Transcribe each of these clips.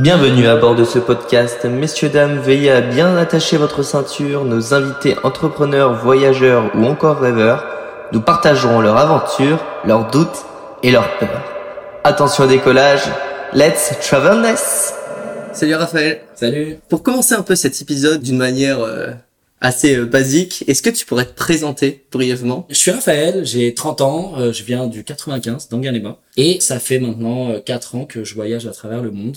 Bienvenue à bord de ce podcast. Messieurs, dames, veillez à bien attacher votre ceinture. Nos invités entrepreneurs, voyageurs ou encore rêveurs nous partageront leurs aventures, leurs doutes et leurs peurs. Attention au décollage. Let's travelness! Salut Raphaël. Salut. Pour commencer un peu cet épisode d'une manière euh, assez euh, basique, est-ce que tu pourrais te présenter brièvement? Je suis Raphaël, j'ai 30 ans, euh, je viens du 95, d'Anguin-les-Bains. Et ça fait maintenant euh, 4 ans que je voyage à travers le monde,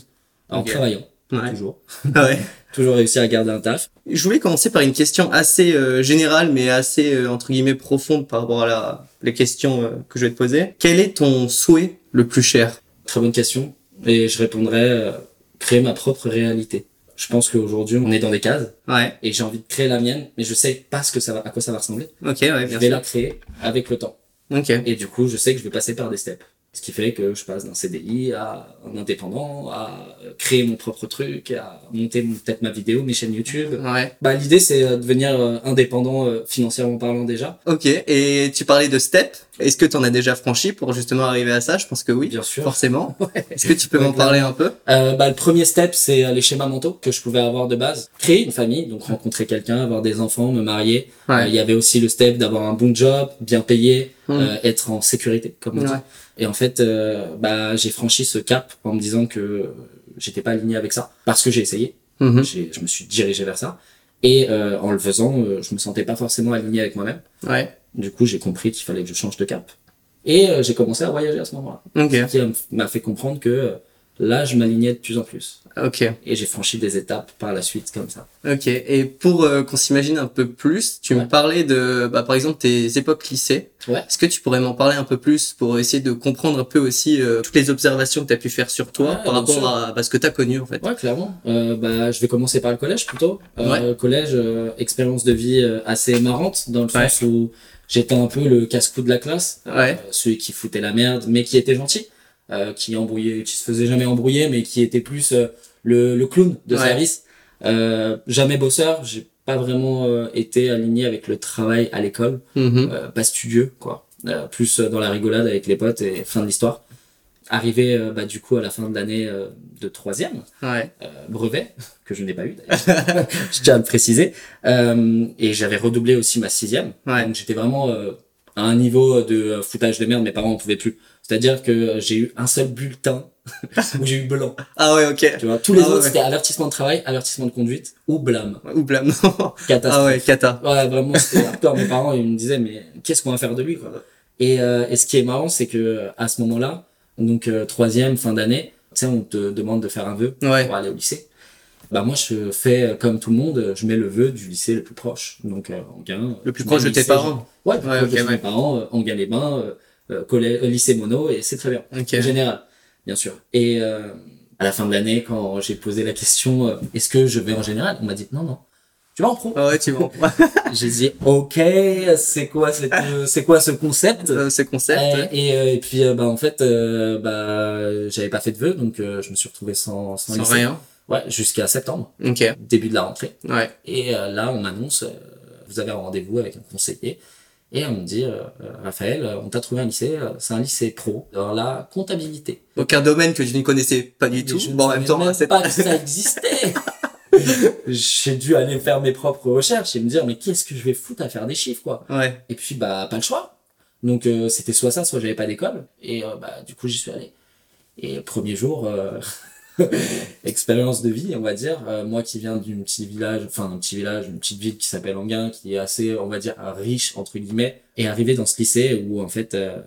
en travaillant, Ouais. toujours. Ouais. toujours réussi à garder un taf. Je voulais commencer par une question assez euh, générale, mais assez euh, entre guillemets profonde par rapport à la, les questions euh, que je vais te poser. Quel est ton souhait le plus cher? Très bonne question. Et je répondrais, euh, créer ma propre réalité. Je pense qu'aujourd'hui, on est dans des cases, Ouais. et j'ai envie de créer la mienne, mais je sais pas ce que ça va, à quoi ça va ressembler. Ok, ouais, Je vais sûr. la créer avec le temps. Ok. Et du coup, je sais que je vais passer par des steps. Ce qui fait que je passe d'un CDI à un indépendant, à créer mon propre truc, à monter mon- peut-être ma vidéo, mes chaînes YouTube. Ouais. Bah, l'idée, c'est euh, de devenir euh, indépendant euh, financièrement parlant déjà. Ok. Et tu parlais de step. Est-ce que tu en as déjà franchi pour justement arriver à ça? Je pense que oui. Bien sûr. Forcément. Est-ce que tu peux Ouais, m'en parler un peu? Euh, bah, le premier step, c'est euh, les schémas mentaux que je pouvais avoir de base. Créer une famille, donc rencontrer quelqu'un, avoir des enfants, me marier. Euh, Il y avait aussi le step d'avoir un bon job, bien payé, Hmm. euh, être en sécurité, comme on dit. Ouais. Et en fait, euh, bah, j'ai franchi ce cap en me disant que j'étais pas aligné avec ça parce que j'ai essayé. Mhm. J'ai- Je me suis dirigé vers ça. Et euh, en le faisant, euh, je me sentais pas forcément aligné avec moi-même. Ouais. Du coup, j'ai compris qu'il fallait que je change de cap. Et euh, j'ai commencé à voyager à ce moment-là. Ok. Ce qui m'a fait comprendre que euh, là, je m'alignais de plus en plus. Ok. Et j'ai franchi des étapes par la suite comme ça. Ok. Et pour euh, qu'on s'imagine un peu plus, tu me Ouais. parlais de, bah, par exemple, tes époques lycée. Ouais. Est-ce que tu pourrais m'en parler un peu plus pour essayer de comprendre un peu aussi euh, toutes les observations que tu as pu faire sur toi Ouais, par rapport à bah, ce que tu as connu en fait? Ouais, clairement. Euh, bah, je vais commencer par le collège plutôt. Euh, Collège, euh, expérience de vie assez marrante dans le Ouais. sens où j'étais un peu le casse-cou de la classe. Ouais. Celui qui foutait la merde, mais qui était gentil, euh, qui embrouillait, qui se faisait jamais embrouiller, mais qui était plus euh, le, le clown de Ouais. service. Euh, jamais bosseur, j'ai pas vraiment euh, été aligné avec le travail à l'école, Mhm. euh, pas studieux quoi, Euh, plus dans la rigolade avec les potes et fin de l'histoire. Arrivé bah, du coup à la fin de l'année euh, de troisième, Ouais. euh, brevet que je n'ai pas eu d'ailleurs, je tiens à le préciser, euh, et j'avais redoublé aussi ma sixième. Ouais. Donc j'étais vraiment euh, à un niveau de foutage de merde, mes parents en pouvaient plus. C'est-à-dire que j'ai eu un seul bulletin où j'ai eu blanc. Ah ouais, ok. Tu vois, tous les Ah autres ouais. c'était avertissement de travail, avertissement de conduite ou blâme. Ou blâme. non. Catastrophe. ah ouais, cata. Ouais, vraiment, c'était hardcore. Mes parents, ils me disaient, mais qu'est-ce qu'on va faire de lui, quoi? Et, euh, et ce qui est marrant, c'est que à ce moment-là, donc euh, troisième, fin d'année, tu sais, on te demande de faire un vœu Ouais. pour aller au lycée. Bah moi, je fais euh, comme tout le monde, je mets le vœu du lycée le plus proche. Donc euh, Anguin. Le plus proche de tes parents. je- Ouais, le plus Ouais, proche de mes parents, euh, Anguin-les-Bains, euh, euh, collège, euh, lycée mono, et c'est très bien. Ok. Général, bien sûr. Et euh, à la fin de l'année, quand j'ai posé la question, euh, est-ce que je vais en général On m'a dit non, non. Tu vas en pro Ah ouais, tu vois. j'ai dit ok c'est quoi euh, c'est quoi ce concept? Euh, ce concept. Euh, et, euh, et puis euh, bah en fait euh, bah j'avais pas fait de vœux donc euh, je me suis retrouvé sans sans, Sans lycée. rien. ouais jusqu'à septembre Ok. début de la rentrée Ouais. et euh, là on m'annonce euh, vous avez un rendez-vous avec un conseiller et on me dit euh, euh, Raphaël euh, on t'a trouvé un lycée euh, c'est un lycée pro dans la comptabilité Donc un domaine que je ne connaissais pas du tout. Je Bon, en même temps, c'est pas que ça existait. J'ai dû aller faire mes propres recherches et me dire mais qu'est-ce que je vais foutre à faire des chiffres quoi. Ouais. Et puis bah pas le choix. Donc euh, c'était soit ça, soit j'avais pas d'école. Et euh, bah du coup j'y suis allé. Et premier jour, euh, expérience de vie, on va dire. Euh, moi qui viens d'un petit village, enfin d'un petit village, une petite ville qui s'appelle Anguin, qui est assez, on va dire, riche entre guillemets, et arrivé dans ce lycée où en fait, euh,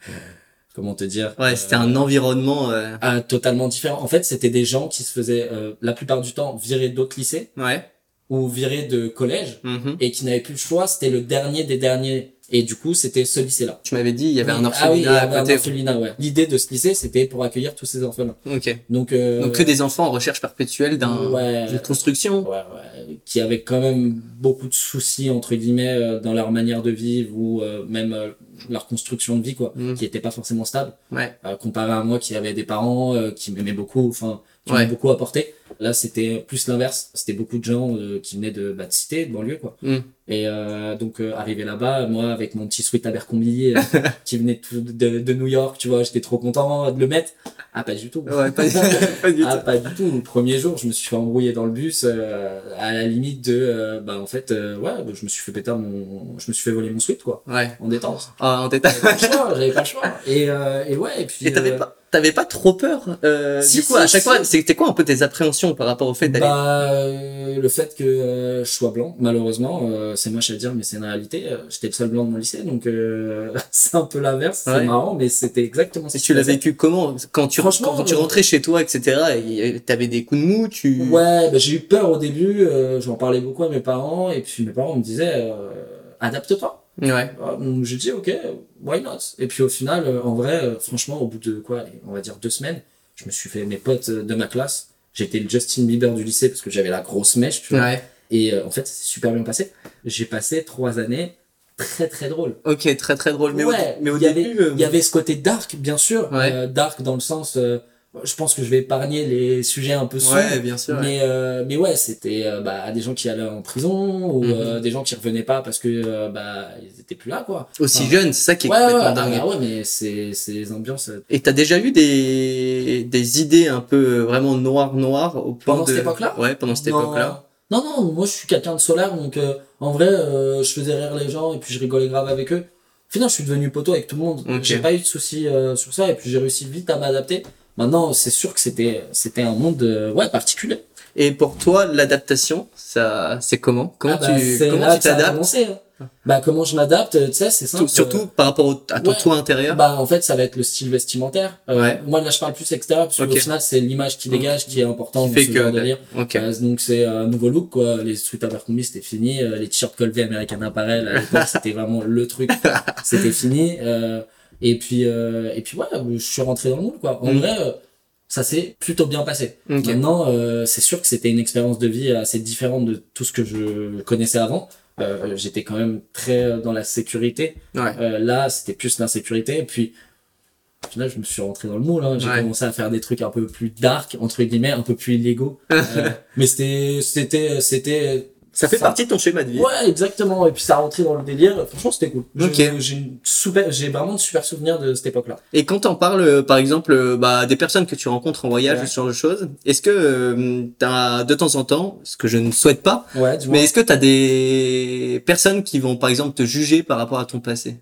comment te dire, Ouais, euh, c'était un environnement. euh, ah, totalement différent. En fait, c'était des gens qui se faisaient euh, la plupart du temps virer d'autres lycées Ouais. ou virer de collège Mhm. et qui n'avaient plus le choix. C'était le dernier des derniers. Et du coup, c'était ce lycée-là. Tu m'avais dit, il y avait un Oui. Ah oui, il y orphelinat avait à un côté. orphelinat, ouais. L'idée de ce lycée, c'était pour accueillir tous ces orphelins. Ok. Donc, euh, Donc que des enfants en recherche perpétuelle d'un Ouais. d'une construction. ouais, ouais, qui avaient quand même beaucoup de soucis entre guillemets euh, dans leur manière de vivre ou euh, même euh, leur construction de vie quoi, Mm. qui était pas forcément stable. Ouais. euh, comparé à moi qui avait des parents euh, qui m'aimaient beaucoup, enfin qui Ouais. m'ont beaucoup apporté. Là, c'était plus l'inverse. C'était beaucoup de gens euh, qui venaient de, bah, de cité, de banlieue, quoi. Mm. Et euh, donc, euh, arrivé là-bas, moi, avec mon petit sweat Abercrombie euh, qui venait tout de, de New York, tu vois, j'étais trop content de le mettre. Ah, pas du tout. Ouais, pas, pas du Ah, tout. pas du tout. Le premier jour, je me suis fait embrouiller dans le bus, euh, à la limite de, euh, bah, en fait, euh, ouais, bah, je me suis fait péter mon, je me suis fait voler mon sweat, quoi, Ouais. en détente. Ah, en détail. J'avais pas le choix, j'avais pas le choix. Et, euh, et ouais, et puis. Et t'avais pas, t'avais pas trop peur euh, Si, Du coup, si, à chaque si. fois, c'était quoi un peu tes appréhensions par rapport au fait d'aller Bah, euh, le fait que euh, je sois blanc, malheureusement, euh, c'est moche à dire, mais c'est une réalité. euh, J'étais le seul blanc de mon lycée, donc euh, c'est un peu l'inverse. C'est marrant, mais c'était exactement ce Et tu l'as vécu comment? Quand tu Franchement, quand tu rentrais chez toi, etc. Et t'avais des coups de mou, tu. Ouais, bah, j'ai eu peur au début. euh, J'en parlais beaucoup à mes parents, et puis mes parents me disaient euh, adapte-toi. Ouais. Ah, Donc j'ai dit ok, why not? Et puis au final, euh, en vrai, euh, franchement, au bout de quoi, on va dire deux semaines, je me suis fait mes potes euh, de ma classe. J'étais le Justin Bieber du lycée parce que j'avais la grosse mèche, tu vois. Ouais. Et euh, en fait, c'est super bien passé. J'ai passé trois années très très drôles. Ok, très très drôle. Mais au, Ouais, mais au y début. euh, Il y avait ce côté dark, bien sûr. Ouais. Euh, dark dans le sens, euh, je pense que je vais épargner les sujets un peu sombres. Ouais, bien sûr. ouais. Mais, euh, mais ouais, c'était euh, bah, des gens qui allaient en prison ou Mhm. euh, des gens qui revenaient pas parce que euh, bah, ils étaient plus là, quoi. Aussi Enfin, jeune, c'est ça qui est Ouais, ouais, complètement ouais, dingue. ah ouais, mais c'est c'est les ambiances. euh, Et t'as déjà eu des, des idées un peu vraiment noires noires au point Pendant de... cette époque-là? Ouais, pendant cette époque-là. Non, non, moi je suis quelqu'un de solaire, donc euh, en vrai, euh, je faisais rire les gens et puis je rigolais grave avec eux. Au final, je suis devenu poteau avec tout le monde. Ok. J'ai pas eu de soucis euh, sur ça et puis j'ai réussi vite à m'adapter. Maintenant, c'est sûr que c'était c'était un monde euh, ouais particulier. Et pour toi, l'adaptation, ça, c'est comment? Comment Ah bah, tu, comment tu que t'adaptes? hein. Bah comment je m'adapte, tu sais, c'est simple. Tout- Surtout par rapport au- à ton ouais. toi intérieur? Bah en fait ça va être le style vestimentaire. Euh, Ouais. Moi là je parle plus extérieur parce Ok. qu'au final c'est l'image qui dégage qui est importante fait que- genre de délire. Ok. Euh, donc c'est un nouveau look quoi. Les sweats Abercrombie c'était fini. Euh, les t-shirts Colvey American Apparel à l'époque c'était vraiment le truc. C'était fini. Et puis euh, et puis ouais je suis rentré dans le moule quoi. En Mm. vrai euh, ça s'est plutôt bien passé. Maintenant euh, c'est sûr que c'était une expérience de vie assez différente de tout ce que je connaissais avant. Euh, J'étais quand même très euh, dans la sécurité. Ouais. Euh, là, c'était plus l'insécurité. Et puis, au final, je me suis rentré dans le moule. Hein. J'ai Ouais. commencé à faire des trucs un peu plus dark, entre guillemets, un peu plus illégaux. Mais c'était, c'était, c'était. Ça fait partie de ton schéma de vie. Ouais, exactement. Et puis ça rentrait dans le délire. Franchement, c'était cool. Je- Ok. J'ai une super, j'ai vraiment de super souvenirs de cette époque-là. Et quand on parle, euh, par exemple, euh, bah, des personnes que tu rencontres en voyage, Ouais. ce genre de choses, est-ce que euh, t'as de temps en temps, ce que je ne souhaite pas, Ouais, mais est-ce que t'as des personnes qui vont, par exemple, te juger par rapport à ton passé?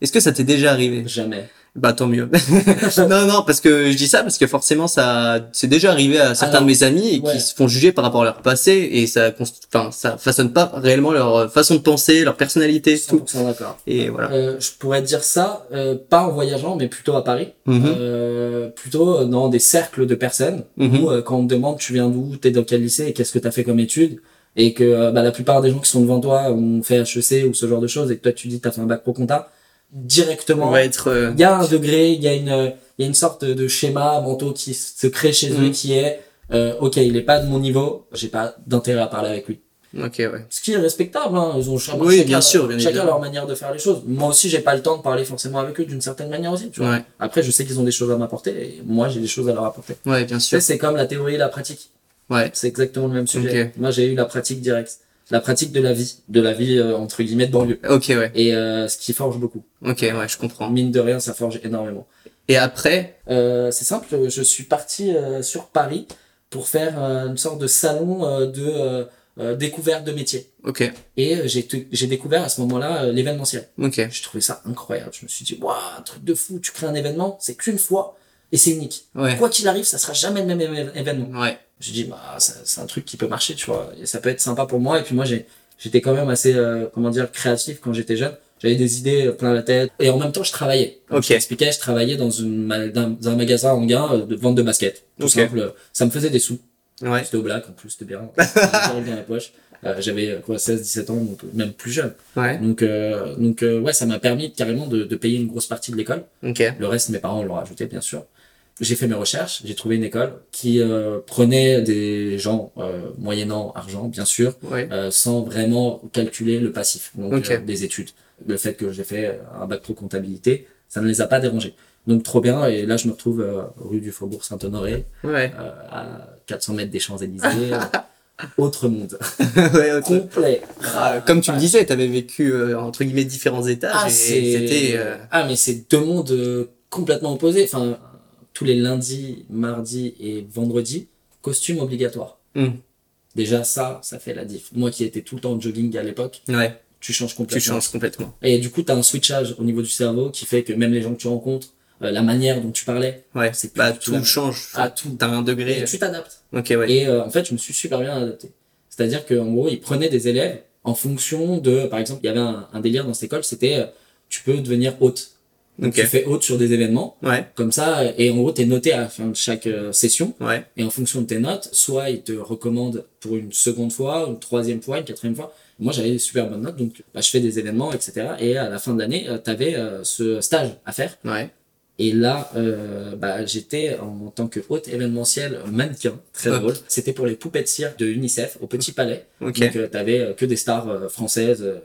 Est-ce que ça t'est déjà arrivé? Jamais. Bah tant mieux. non non parce que je dis ça parce que forcément ça c'est déjà arrivé à certains Alors, de mes amis et ouais. qui se font juger par rapport à leur passé et ça enfin ça façonne pas réellement leur façon de penser, leur personnalité, tout. 100% d'accord. Et voilà. Euh, je pourrais dire ça, euh, pas en voyageant, mais plutôt à Paris. Mhm. Euh, plutôt dans des cercles de personnes Mhm. où euh, quand on te demande tu viens d'où, t'es dans quel lycée et qu'est-ce que t'as fait comme études et que euh, bah, la plupart des gens qui sont devant toi ont fait HEC ou ce genre de choses et que toi tu dis t'as fait un bac pro compta directement On va être euh, il y a un degré il y a une il y a une sorte de, schéma mentaux qui se crée chez eux Mhm. qui est euh, ok il est pas de mon niveau j'ai pas d'intérêt à parler avec lui OK ouais. ce qui est respectable, hein. ils ont chacun, Oui, chacun- bien sûr, bien chacun évidemment. leur manière de faire les choses. Moi aussi, j'ai pas le temps de parler forcément avec eux d'une certaine manière aussi, tu vois. Ouais. Après, je sais qu'ils ont des choses à m'apporter et moi, j'ai des choses à leur apporter. Ouais, bien sûr. c'est comme la théorie et la pratique. Ouais. C'est exactement le même sujet. Moi, j'ai eu la pratique directe. La pratique de la vie. De la vie, euh, entre guillemets, de banlieue. OK ouais. Et euh, ce qui forge beaucoup. OK ouais, je comprends. Mine de rien, ça forge énormément. Et après? Euh, c'est simple, je suis parti euh, sur Paris pour faire euh, une sorte de salon euh, de découverte de métiers. OK. Et euh, j'ai j'ai découvert à ce moment-là l'événementiel. OK. J'ai trouvé ça incroyable. Je me suis dit, waouh, un truc de fou, tu crées un événement, c'est qu'une fois et c'est unique. Ouais. Quoi qu'il arrive, ça sera jamais le même événement. Ouais. J'ai dit, bah, c'est un truc qui peut marcher, tu vois, et ça peut être sympa pour moi. Et puis moi, j'ai, j'étais quand même assez, euh, comment dire, créatif quand j'étais jeune. J'avais des idées euh, plein la tête. Et en même temps, je travaillais. Comme Ok. Je t'expliquais, je travaillais dans, une, dans dans un magasin en gain euh, de vente de baskets. Tout Ok. simple. Ça me faisait des sous. Ouais. C'était au black, en plus, c'était bien. La poche. Euh, j'avais, quoi, 16, 17 ans, donc même plus jeune. Ouais. Donc, euh, donc ouais, ça m'a permis carrément de, de payer une grosse partie de l'école. OK. Le reste, mes parents l'ont rajouté, bien sûr. J'ai fait mes recherches, j'ai trouvé une école qui euh, prenait des gens euh, moyennant argent, bien sûr, Ouais. euh, sans vraiment calculer le passif, donc Ok. euh, des études. Le fait que j'ai fait un bac pro comptabilité, ça ne les a pas dérangés. Donc trop bien, et là je me retrouve euh, rue du Faubourg Saint-Honoré, Ouais. euh, à 400 mètres des Champs-Élysées. euh, autre monde. ouais. Complet. Ah, comme tu le disais, tu avais vécu euh, entre guillemets différents étages Ah, et c'était euh, ah, mais c'est deux mondes euh, complètement opposés. Enfin, tous les lundis, mardis et vendredis, costume obligatoire. hmm, Déjà, ça, ça fait la diff. Moi qui étais tout le temps en jogging à l'époque, ouais, tu changes tu complètement. changes complètement. Et du coup, tu as un switchage au niveau du cerveau qui fait que même les gens que tu rencontres, euh, la manière dont tu parlais, Ouais, C'est bah du tout change. Ah, tout. T'as un degré. et tu t'adaptes. Ouais. Et euh, en fait, je me suis super bien adapté. C'est-à-dire qu'en gros, ils prenaient des élèves en fonction de, par exemple, il y avait un, un délire dans cette école, c'était euh, tu peux devenir hôte. Donc tu fais hôte sur des événements, Ouais, comme ça, et en gros, tu es noté à la fin de chaque euh, session. ouais. Et en fonction de tes notes, soit ils te recommandent pour une seconde fois, une troisième fois, une quatrième fois. Moi, j'avais des super bonnes notes, donc bah, je fais des événements, etc. Et à la fin de l'année, tu avais ce stage à faire. Ouais. Et là, euh, bah, j'étais en, tant que hôte événementiel mannequin, très drôle. C'était pour les poupées de cire de UNICEF au Petit Palais. Ok. Donc, euh, t'avais euh, que des stars euh, françaises, euh,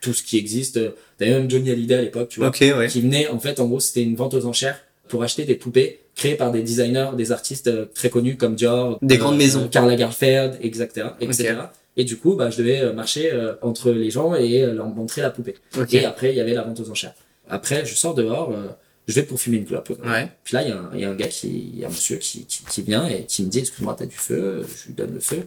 tout ce qui existe. T'avais même Johnny Hallyday à l'époque, tu vois, Ok, ouais. qui venait, en fait, en gros, c'était une vente aux enchères pour acheter des poupées créées par des designers, des artistes euh, très connus comme Dior, Des grandes maisons. Karl Lagerfeld, etc., etc. Et du coup, bah, je devais euh, marcher euh, entre les gens et euh, leur montrer la poupée. Ok. Et après, il y avait la vente aux enchères. Après, je sors dehors, euh, je vais pour fumer une clope. Ouais. Puis là, il y, a un- il y a un gars, qui, y a un monsieur qui, qui, qui vient et qui me dit Excuse-moi, t'as du feu Je lui donne le feu.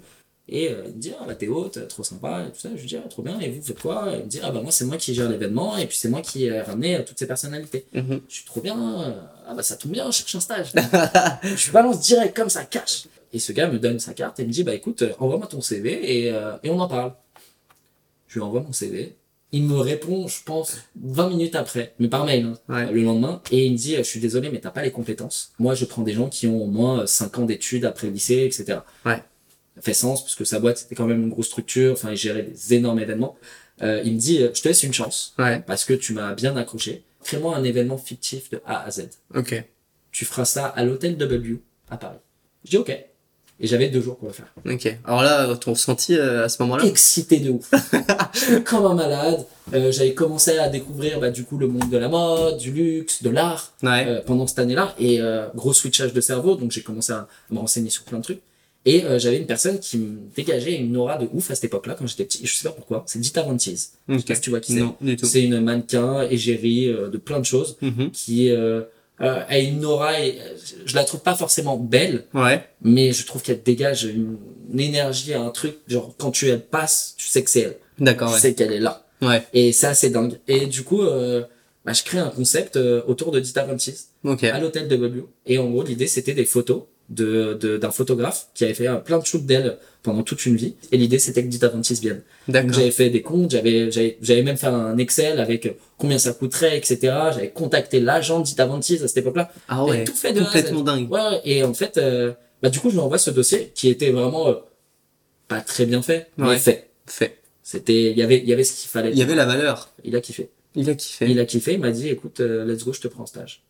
Et euh, il me dit Ah, bah t'es haute, trop sympa, et tout ça. Je lui dis Ah, trop bien, et vous faites quoi? Et il me dit Ah, bah moi, c'est moi qui gère l'événement, et puis c'est moi qui ai ramené euh, toutes ces personnalités. Mhm. Je suis trop bien, euh, ah, bah ça tombe bien, je cherche un stage. je balance direct comme ça, cash. Et ce gars me donne sa carte et me dit Bah écoute, euh, envoie-moi ton CV et, euh, et on en parle. Je lui envoie mon CV. Il me répond, je pense, 20 minutes après, mais par mail, hein, Ouais. le lendemain, et il me dit, je suis désolé, mais t'as pas les compétences. Moi, je prends des gens qui ont au moins 5 ans d'études après le lycée, etc. Ouais. Fait sens, parce que sa boîte, c'était quand même une grosse structure, enfin, il gérait des énormes événements. Euh, il me dit, euh, je te laisse une chance, Ouais. parce que tu m'as bien accroché. Crée-moi un événement fictif de A à Z. Ok. Tu feras ça à l'hôtel W, à Paris. Je dis, ok. Et j'avais deux jours pour le faire. Ok. Alors là, ton ressenti euh, à ce moment-là? Excité de ouf. Comme un malade. Euh, J'avais commencé à découvrir bah, du coup le monde de la mode, du luxe, de l'art Ouais. euh, pendant cette année-là. Et euh, gros switchage de cerveau, donc j'ai commencé à me renseigner sur plein de trucs. Et euh, j'avais une personne qui me dégageait une aura de ouf à cette époque-là quand j'étais petit. Je sais pas pourquoi. C'est Dita. Je sais pas si tu vois qui c'est. C'est une mannequin égérie euh, de plein de choses Mhm. qui euh, euh, a une aura. Et, euh, je la trouve pas forcément belle, Ouais. mais je trouve qu'elle dégage une, une énergie, un truc, genre quand tu elle passe, tu sais que c'est elle. D'accord, Tu ouais. sais qu'elle est là. Ouais. Et c'est assez dingue. Et du coup, euh, bah, je crée un concept euh, autour de Dita Von Teese Ok. à l'hôtel W. Et en gros, l'idée, c'était des photos de de- d'un photographe qui avait fait euh, plein de shoots d'elle pendant toute une vie. Et l'idée, c'était que Dita Von Teese vienne. Donc D'accord. j'avais fait des comptes, j'avais j'avais j'avais même fait un Excel avec euh, combien ça coûterait, etc. J'avais contacté l'agent Dita Von Teese à cette époque-là. Ah ouais. tout fait de. Complètement dingue. Ouais, ouais. et en fait, euh, bah, du coup, je lui envoie ce dossier qui était vraiment euh, pas très bien fait, mais Ouais. fait. Fait. C'était, il y avait, il y avait ce qu'il fallait. Il y avait la valeur. Il a kiffé. Il a kiffé. Il a kiffé, il m'a dit, écoute, euh, let's go, je te prends en stage.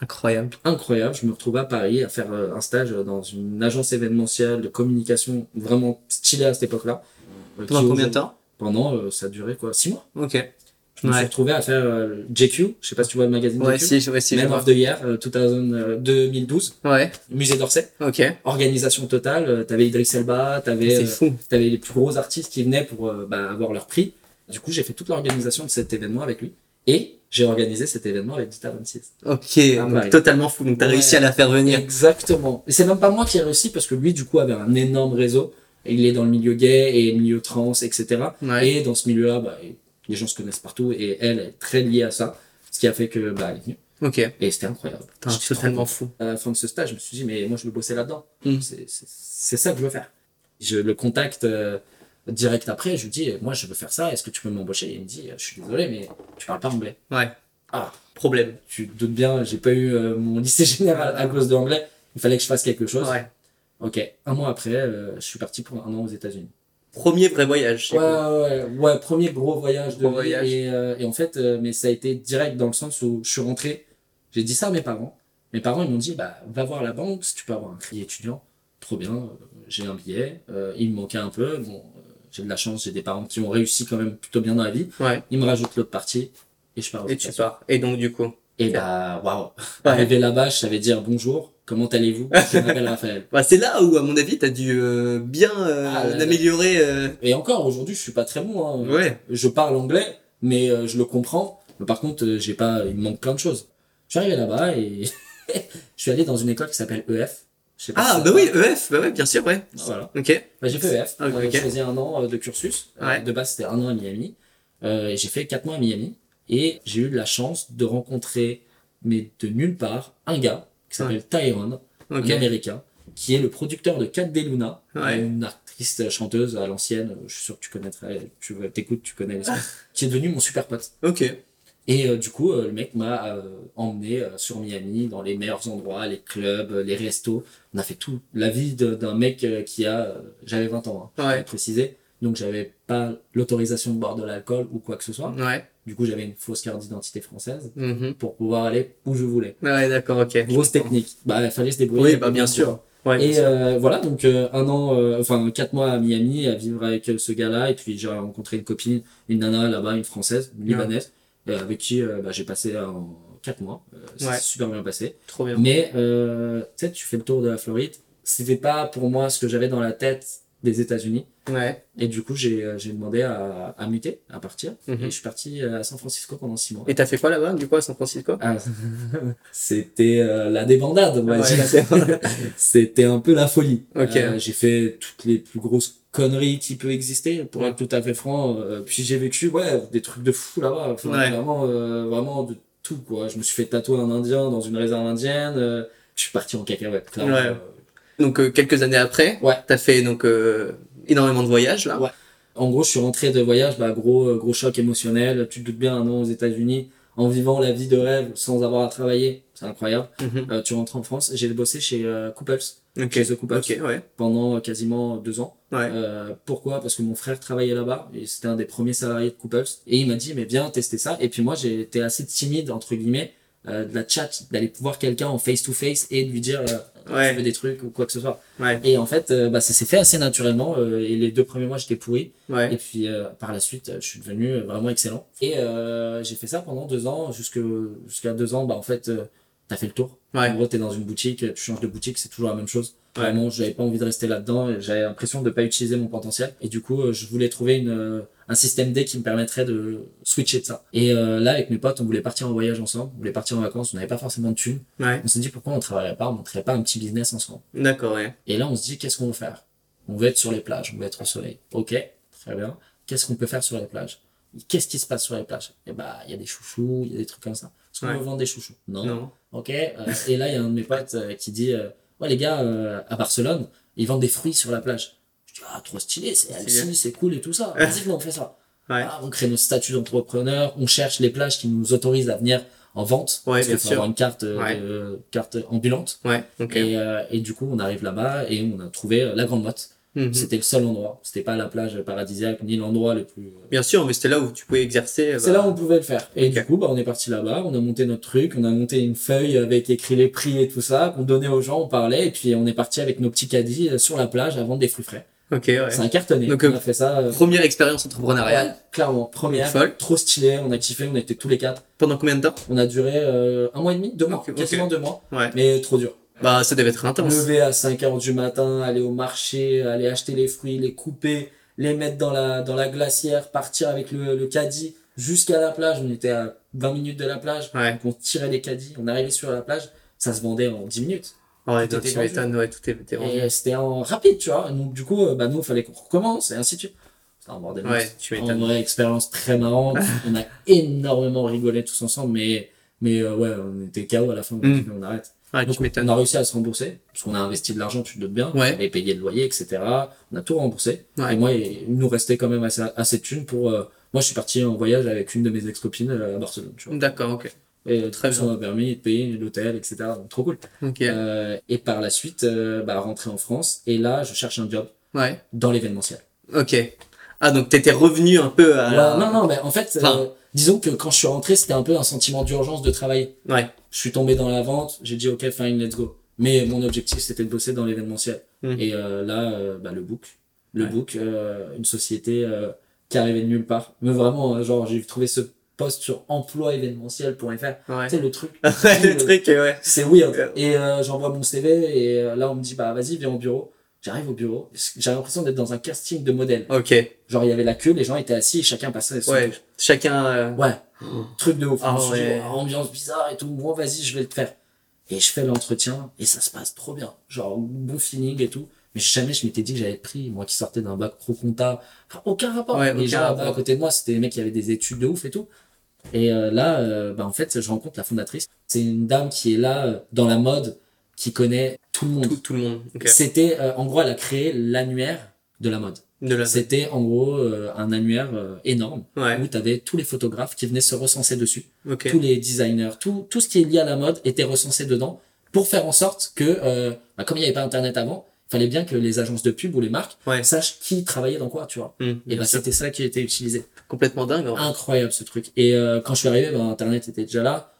Incroyable. Incroyable, je me retrouve à Paris à faire euh, un stage dans une agence événementielle de communication vraiment stylée à cette époque-là. Euh, qui Pendant combien de temps? Pendant, euh, ça a duré quoi, six mois. Ok. Je me suis retrouvé à faire euh, JQ, je sais pas si tu vois le magazine Ouais, JQ. si, ouais, si, Man of the Year, euh, 2000, euh, 2012, Ouais. musée d'Orsay. Ok. organisation totale. T'avais Idriss Elba, t'avais C'est fou. t'avais les plus gros artistes qui venaient pour bah, avoir leur prix. Du coup, j'ai fait toute l'organisation de cet événement avec lui. Et j'ai organisé cet événement avec Dita 26. Ok. Ah, donc totalement fou. Donc t'as Ouais. réussi à la faire venir. Exactement. Et c'est même pas moi qui ai réussi parce que lui, du coup, avait un énorme réseau. Il est dans le milieu gay et milieu trans, etc. Ouais. Et dans ce milieu-là, bah, les gens se connaissent partout et elle est très liée à ça. Ce qui a fait que, bah, elle est venue. Ok. Et c'était incroyable. J'étais totalement fou. à la fin de ce stage, je me suis dit, mais moi, je veux bosser là-dedans. Mm. C'est ça que je veux faire. Je le contacte euh, direct après, je lui dis, moi, je veux faire ça, est-ce que tu peux m'embaucher? Il me dit, je suis désolé, mais tu parles pas anglais. Ouais. Ah, Problème. tu te doutes bien, j'ai pas eu euh, mon lycée général à cause de l'anglais. Il fallait que je fasse quelque chose. Ouais. Ok, un mois après, euh, je suis parti pour un an aux États-Unis. Premier vrai voyage. c'est Ouais, ouais, ouais, premier gros voyage de Gros vie. voyage. Et, euh, et en fait, euh, mais ça a été direct dans le sens où je suis rentré, j'ai dit ça à mes parents. Mes parents, ils m'ont dit, bah, va voir la banque, si tu peux avoir un crédit étudiant. Trop bien, j'ai un billet. Euh, il me manquait un peu. Bon, j'ai de la chance, j'ai des parents qui ont réussi quand même plutôt bien dans la vie. Ouais. Ils me rajoutent l'autre partie et je pars Et tu pars. Et donc du coup? Et bah, waouh. Arrivé là-bas, je savais dire bonjour, comment allez-vous? Je m'appelle Raphaël. Bah, c'est là où, à mon avis, t'as dû euh, bien euh, Ah, là, améliorer. euh, Et encore, aujourd'hui, je suis pas très bon. Hein. Ouais. Je parle anglais, mais euh, je le comprends. Mais par contre, euh, j'ai pas, il me manque plein de choses. Je suis arrivé là-bas et je suis allé dans une école qui s'appelle EF. Je sais pas si Ah, ça bah oui. EF, bah ouais, bien sûr, ouais. Voilà. Ok. Bah, j'ai fait EF. Ah, ok, Euh, ok. J'ai choisi un an euh, de cursus. Euh, Ouais. de base, c'était un an à Miami. Euh, j'ai fait quatre mois à Miami. Et j'ai eu la chance de rencontrer, mais de nulle part, un gars qui s'appelle Tyrone, Ok. un américain, qui est le producteur de Cat de Luna, Ouais. une artiste chanteuse à l'ancienne. Je suis sûr que tu connaîtrais, tu t'écoutes, tu connais sons, qui est devenu mon super pote. Ok. Et euh, du coup, euh, le mec m'a euh, emmené euh, sur Miami, dans les meilleurs endroits, les clubs, euh, les restos. On a fait tout. La vie d'un mec euh, qui a... j'avais 20 ans, hein, Ouais. préciser. Donc j'avais pas l'autorisation de boire de l'alcool ou quoi que ce soit. Ouais. Du coup, j'avais une fausse carte d'identité française Mhm. pour pouvoir aller où je voulais. Ouais, d'accord, ok. Grosse technique. Bah, il fallait se débrouiller. Oui, bah, bien sûr. Ouais, Et euh, voilà, donc euh, un an, euh, enfin quatre mois à Miami à vivre avec ce gars-là. Et puis j'ai rencontré une copine, une nana là-bas, une française, une libanaise, avec qui euh, bah, j'ai passé en quatre mois. Euh, ça Ouais. s'est super bien passé. Trop bien. Mais euh, tu sais, tu fais le tour de la Floride. C'était pas pour moi ce que j'avais dans la tête des États-Unis. Ouais. Et du coup, j'ai euh, j'ai demandé à, à muter, à partir. Mhm. Et je suis parti euh, à San Francisco pendant six mois. Et t'as fait quoi là-bas, du coup, à San Francisco? Ah, C'était euh, la débandade, Ouais, la C'était un peu la folie. Ok. Euh, j'ai fait toutes les plus grosses conneries qui peuvent exister, pour Ouais. être tout à fait franc. Euh, puis j'ai vécu, ouais, des trucs de fou là-bas. Enfin, Ouais. Vraiment, euh, vraiment de tout, quoi. Je me suis fait tatouer un indien dans une réserve indienne. je suis parti en cacahuète, clairement. Euh, Donc, euh, quelques années après, Ouais. t'as fait donc euh, énormément de voyages, là. Ouais. En gros, je suis rentré de voyage, bah, gros, euh, gros choc émotionnel. Tu te doutes bien, un an aux États-Unis, en vivant la vie de rêve sans avoir à travailler. C'est incroyable. Mhm. Euh, tu rentres en France. J'ai bossé chez euh, Couples Ok. chez The Couples. Ok, ouais. pendant quasiment deux ans. Ouais. Euh, pourquoi? Parce que mon frère travaillait là-bas et c'était un des premiers salariés de Couples et il m'a dit mais viens tester ça et puis moi j'ai été assez timide entre guillemets euh, de la chat d'aller voir quelqu'un en face to face et de lui dire euh, Ouais. tu veux des trucs ou quoi que ce soit Ouais. et en fait euh, bah, ça s'est fait assez naturellement euh, et les deux premiers mois j'étais pourri et Ouais. puis euh, par la suite je suis devenu vraiment excellent et euh, j'ai fait ça pendant deux ans jusqu'à deux ans bah en fait euh, t'as fait le tour Ouais. en gros t'es dans une boutique tu changes de boutique c'est toujours la même chose Ouais. Vraiment, j'avais pas envie de rester là-dedans. J'avais l'impression de pas utiliser mon potentiel. Et du coup, euh, je voulais trouver une, euh, un système D qui me permettrait de switcher de ça. Et euh, là, avec mes potes, on voulait partir en voyage ensemble. On voulait partir en vacances. On n'avait pas forcément de thunes. Ouais. On s'est dit pourquoi on travaillerait pas, on montrerait pas un petit business ensemble. D'accord, ouais. Et là, on se dit qu'est-ce qu'on veut faire? On veut être sur les plages, on veut être au soleil. Ok, très bien. Qu'est-ce qu'on peut faire sur les plages? Qu'est-ce qui se passe sur les plages? Eh bah, il y a des chouchous, il y a des trucs comme ça. Est-ce qu'on Ouais. veut vendre des chouchous Non. Non. Ok. euh, et là, il y a un de mes potes euh, qui dit euh, Ouais, les gars, à Barcelone, ils vendent des fruits sur la plage. Je dis Ah, trop stylé, c'est c'est cool et tout ça. Vas-y, on fait ça? Ouais. Ah, on crée notre statut d'entrepreneur, on cherche les plages qui nous autorisent à venir en vente. Ouais, parce bien sûr. avoir une carte, Ouais. de- carte ambulante. Ouais. Ok. Et, euh, et du coup, on arrive là-bas et on a trouvé la Grande Motte. Mhm. C'était le seul endroit. C'était pas la plage paradisiaque ni l'endroit le plus. euh, Bien sûr, mais c'était là où tu pouvais exercer. c'est bah, là où on pouvait le faire. Et du coup, bah, on est parti là-bas, on a monté notre truc, on a monté une feuille avec écrit les prix et tout ça, qu'on donnait aux gens, on parlait, et puis on est parti avec nos petits caddies euh, sur la plage à vendre des fruits frais. Ok, ouais. C'est un cartonné. Donc, on euh, a fait ça. euh, Première expérience entrepreneuriale. ouais, clairement, première. Folle. Trop stylé, on a kiffé, on était tous les quatre. Pendant combien de temps? On a duré euh, un mois et demi, deux mois, Ok, ok. quasiment deux mois. Ouais. Mais trop dur. Bah, ça devait être intense. Lever à 5 heures du matin, aller au marché, aller acheter les fruits, les couper, les mettre dans la, dans la glacière, partir avec le, le caddie jusqu'à la plage. On était à 20 minutes de la plage. Ouais. Donc on tirait les caddies, on arrivait sur la plage, ça se vendait en 10 minutes. Ouais, Tout donc était tu vendu. m'étonnes, ouais, tout était vendu. Et c'était en rapide, tu vois. Donc du coup, euh, bah nous, il fallait qu'on recommence et ainsi de suite. C'était un bordel. Ouais, tu m'étonnes. vraie expérience très marrante. on a énormément rigolé tous ensemble, mais, mais euh, ouais, on était KO à la fin. on Mm. on arrête. Ouais, Donc, on a réussi à se rembourser, parce qu'on a investi de l'argent, tu te doutes bien. Ouais. On avait payé le loyer, etc. On a tout remboursé. Ouais. Et moi, il nous restait quand même assez, assez de thunes pour. euh, moi, je suis parti en voyage avec une de mes ex-copines euh, à Barcelone, tu vois. D'accord, ok. Et Très bien. Ça m'a permis de payer l'hôtel, etc. Donc, trop cool. Ok. Euh, et par la suite, euh, bah, rentrer en France. Et là, je cherche un job Ouais. dans l'événementiel. Ok. Ah, donc t'étais revenu un peu à la... Ouais, non, non, mais en fait, Enfin- euh, disons que quand je suis rentré, c'était un peu un sentiment d'urgence de travailler. Ouais. Je suis tombé dans la vente, j'ai dit ok, fine, let's go. Mais mon objectif, c'était de bosser dans l'événementiel. Mm. Et euh, là, euh, bah, le book. Le Ouais. book, euh, une société euh, qui arrivait de nulle part. Mais vraiment, genre, j'ai trouvé ce poste sur emploiévénementiel.fr. Ouais. Tu sais, le truc. Le truc, ouais. C'est weird. Et euh, j'envoie mon CV et là on me dit bah vas-y viens au bureau. J'arrive au bureau. J'ai l'impression d'être dans un casting de modèle. Ok. Genre il y avait la queue, les gens étaient assis et chacun passait son Ouais. tour. Chacun. euh, Ouais. Truc de ouf. Ah ouais. oh, ambiance bizarre et tout. Bon vas-y je vais le faire. Et je fais l'entretien et ça se passe trop bien. Genre bon feeling et tout. Mais jamais je m'étais dit que être pris. Moi qui sortais d'un bac pro compta. Enfin, aucun rapport. Ouais, les aucun gens à côté de moi c'était des mecs qui avaient des études de ouf et tout. Et euh, là, euh, bah, en fait, je rencontre la fondatrice. C'est une dame qui est là euh, dans la mode, qui connaît tout le monde. Tout, tout le monde. Ok. C'était, euh, en gros, elle a créé l'annuaire de la mode. De la. C'était en gros euh, un annuaire euh, énorme Ouais. où tu avais tous les photographes qui venaient se recenser dessus, Ok. tous les designers, tout, tout ce qui est lié à la mode était recensé dedans pour faire en sorte que, euh, bah, comme il n'y avait pas Internet avant, il fallait bien que les agences de pub ou les marques Ouais. sachent qui travaillait dans quoi, tu vois. Hmm, Et bah, c'était ça qui été utilisé. complètement dingue. hein. Incroyable ce truc. Et euh, quand je suis arrivé, bah, Internet était déjà là,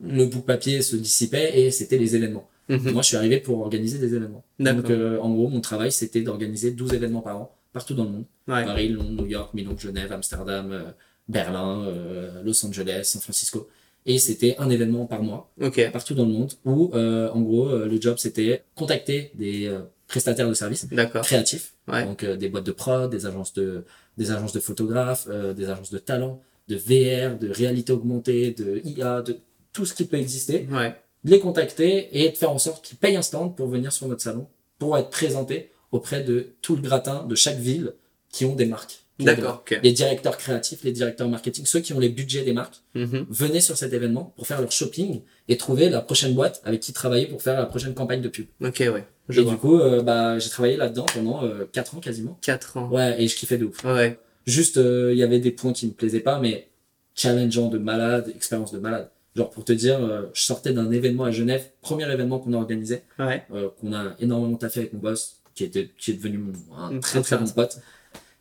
le bout papier se dissipait et c'était les événements. Mhm. Moi, je suis arrivé pour organiser des événements. Donc, euh, en gros, mon travail, c'était d'organiser 12 événements par an, partout dans le monde. Ouais. Paris, Londres, New York, Milan, Genève, Amsterdam, euh, Berlin, euh, Los Angeles, San Francisco. Et c'était un événement par mois, Ok. partout dans le monde, où, euh, en gros, euh, le job, c'était contacter des euh, prestataires de services créatifs, Ouais. donc euh, des boîtes de prod, des agences de, des agences de photographes, euh, des agences de talent, de VR, de réalité augmentée, de IA, de tout ce qui peut exister Ouais. De les contacter et de faire en sorte qu'ils payent un stand pour venir sur notre salon, pour être présentés auprès de tout le gratin de chaque ville qui ont des marques. D'accord. Les directeurs créatifs, les directeurs marketing, ceux qui ont les budgets des marques, Mhm. venaient sur cet événement pour faire leur shopping et trouver la prochaine boîte avec qui travailler pour faire la prochaine campagne de pub. Ok, ouais. Je et vois. du coup, euh, bah, j'ai travaillé là-dedans pendant euh, 4 ans quasiment. 4 ans. Ouais, et je kiffais de ouf. Ouais. Juste, euh, il y avait des points qui me plaisaient pas, mais challengeant de malade, expérience de malade. Genre pour te dire, euh, je sortais d'un événement à Genève, premier événement qu'on a organisé, Ouais. euh, qu'on a énormément taffé avec mon boss, qui était qui est devenu mon, un très très bon pote.